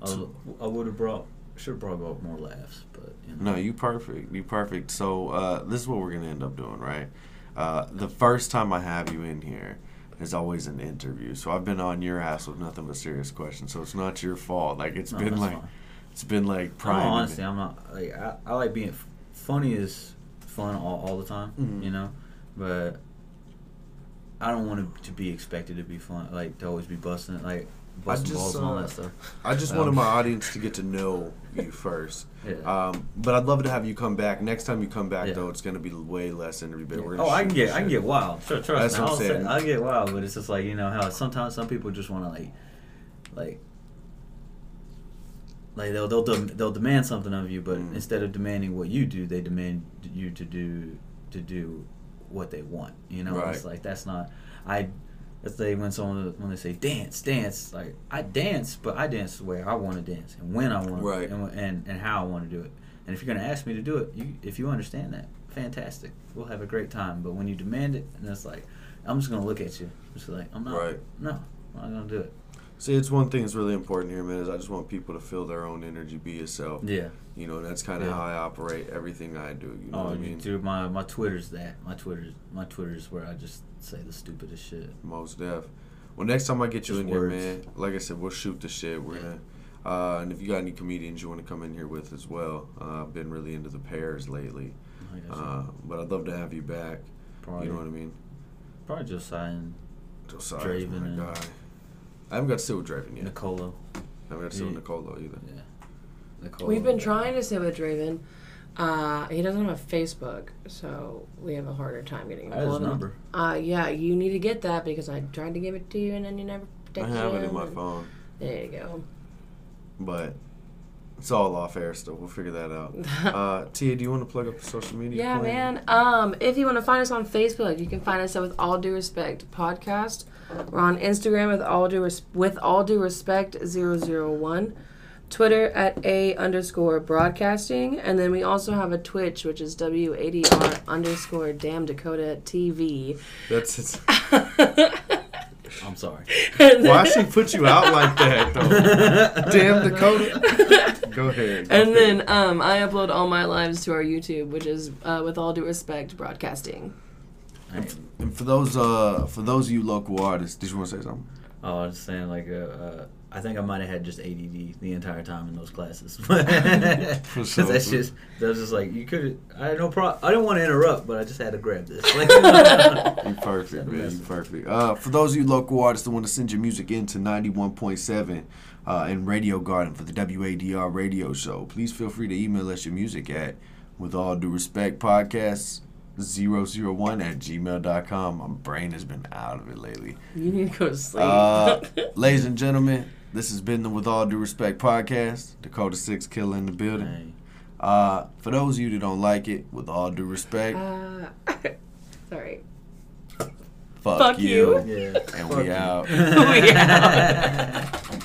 I, I would have brought should have brought about more laughs, but you know. no, you perfect. You perfect. So uh, this is what we're gonna end up doing, right? Uh, the first time I have you in here is always an interview. So I've been on your ass with nothing but serious questions. So it's not your fault. Like it's No, been like fine. it's been like No, honestly, I'm not like I, I like being f- funny is fun all, all the time, Mhm. you know, but I don't want it to be expected to be fun, like to always be busting like busting just, balls and all uh, that stuff. I just Um, wanted my audience to get to know you first. Yeah. Um, but I'd love to have you come back. Next time you come back, Yeah. though, it's gonna be way less interview. But we're oh, I shoot can the get I can shit. get wild. Trust, trust That's me, what I'm I'll, say- I'll get wild, but it's just like you know how sometimes some people just want to like like. Like they'll they'll dem- they'll demand something of you, but Mm. instead of demanding what you do, they demand you to do to do what they want. You know, it's like that's not. I let's say when someone when they say dance, dance, like I dance, but I dance the way I want to dance and when I want, Right. and, and and how I want to do it. And if you're gonna ask me to do it, you if you understand that, fantastic, we'll have a great time. But when you demand it, and it's like, I'm just gonna look at you, just like I'm not, Right. no, I'm not gonna do it. See, it's one thing that's really important here, man. Is I just want people to feel their own energy, be yourself. Yeah. You know, that's kind of Yeah. how I operate everything I do. You know Oh, what I mean? dude, my my Twitter's that. My Twitter's my Twitter's where I just say the stupidest shit. Most def. Well, next time I get you Just in words. here, man, like I said, we'll shoot the shit. We're Yeah. gonna, uh, and if you got any comedians you want to come in here with as well, uh, I've been really into the pairs lately. Uh, but I'd love to have you back. probably, You know what I mean? probably just sign Josiah's Draven my and- guy. I haven't got to sit with Draven yet. Nicolo. I haven't got to sit with Nicolo either. Yeah. Nicolo. We've been trying to sit with Draven. Uh, he doesn't have a Facebook, so we have a harder time getting I have his him. number. Uh, yeah, you need to get that because I tried to give it to you and then you never I texted have it in him my and- phone, There you go. but it's all off air still. We'll figure that out. Uh, Tia, do you want to plug up the social media? Yeah, plan? man. Um, if you want to find us on Facebook, you can find us at with all due respect podcast. We're on Instagram with all due res- with all due respect 001. Twitter at a underscore broadcasting, and then we also have a Twitch, which is WADR underscore Damn Dakota TV. That's it. I'm sorry. Why she put you out like that though? Damn Dakota. Go ahead. And then um, I upload all my lives to our YouTube, which is uh, with all due respect broadcasting. I, And for those uh for those of you local artists, did you want to say something? oh, I was saying like uh, uh, I think I might have had just ADD the entire time in those classes. sure. Because that's just that was just like you could. I had no pro. I didn't want to interrupt, but I just had to grab this. Like, you. Perfect, man. You perfect. Uh, for those of you local artists that want to send your music in to 91.7 uh, in Radio Garden for the WADR radio show, please feel free to email us your music at, with all due respect, podcasts 001 at gmail.com. My brain has been out of it lately. You need to go to sleep. Uh, ladies and gentlemen, this has been the With All Due Respect podcast. Dakota Sixkiller in the building. Hey. Uh, for those of you that don't like it, with all due respect, Uh, sorry. fuck, fuck you. Yeah. And Fuck we you. out. We out.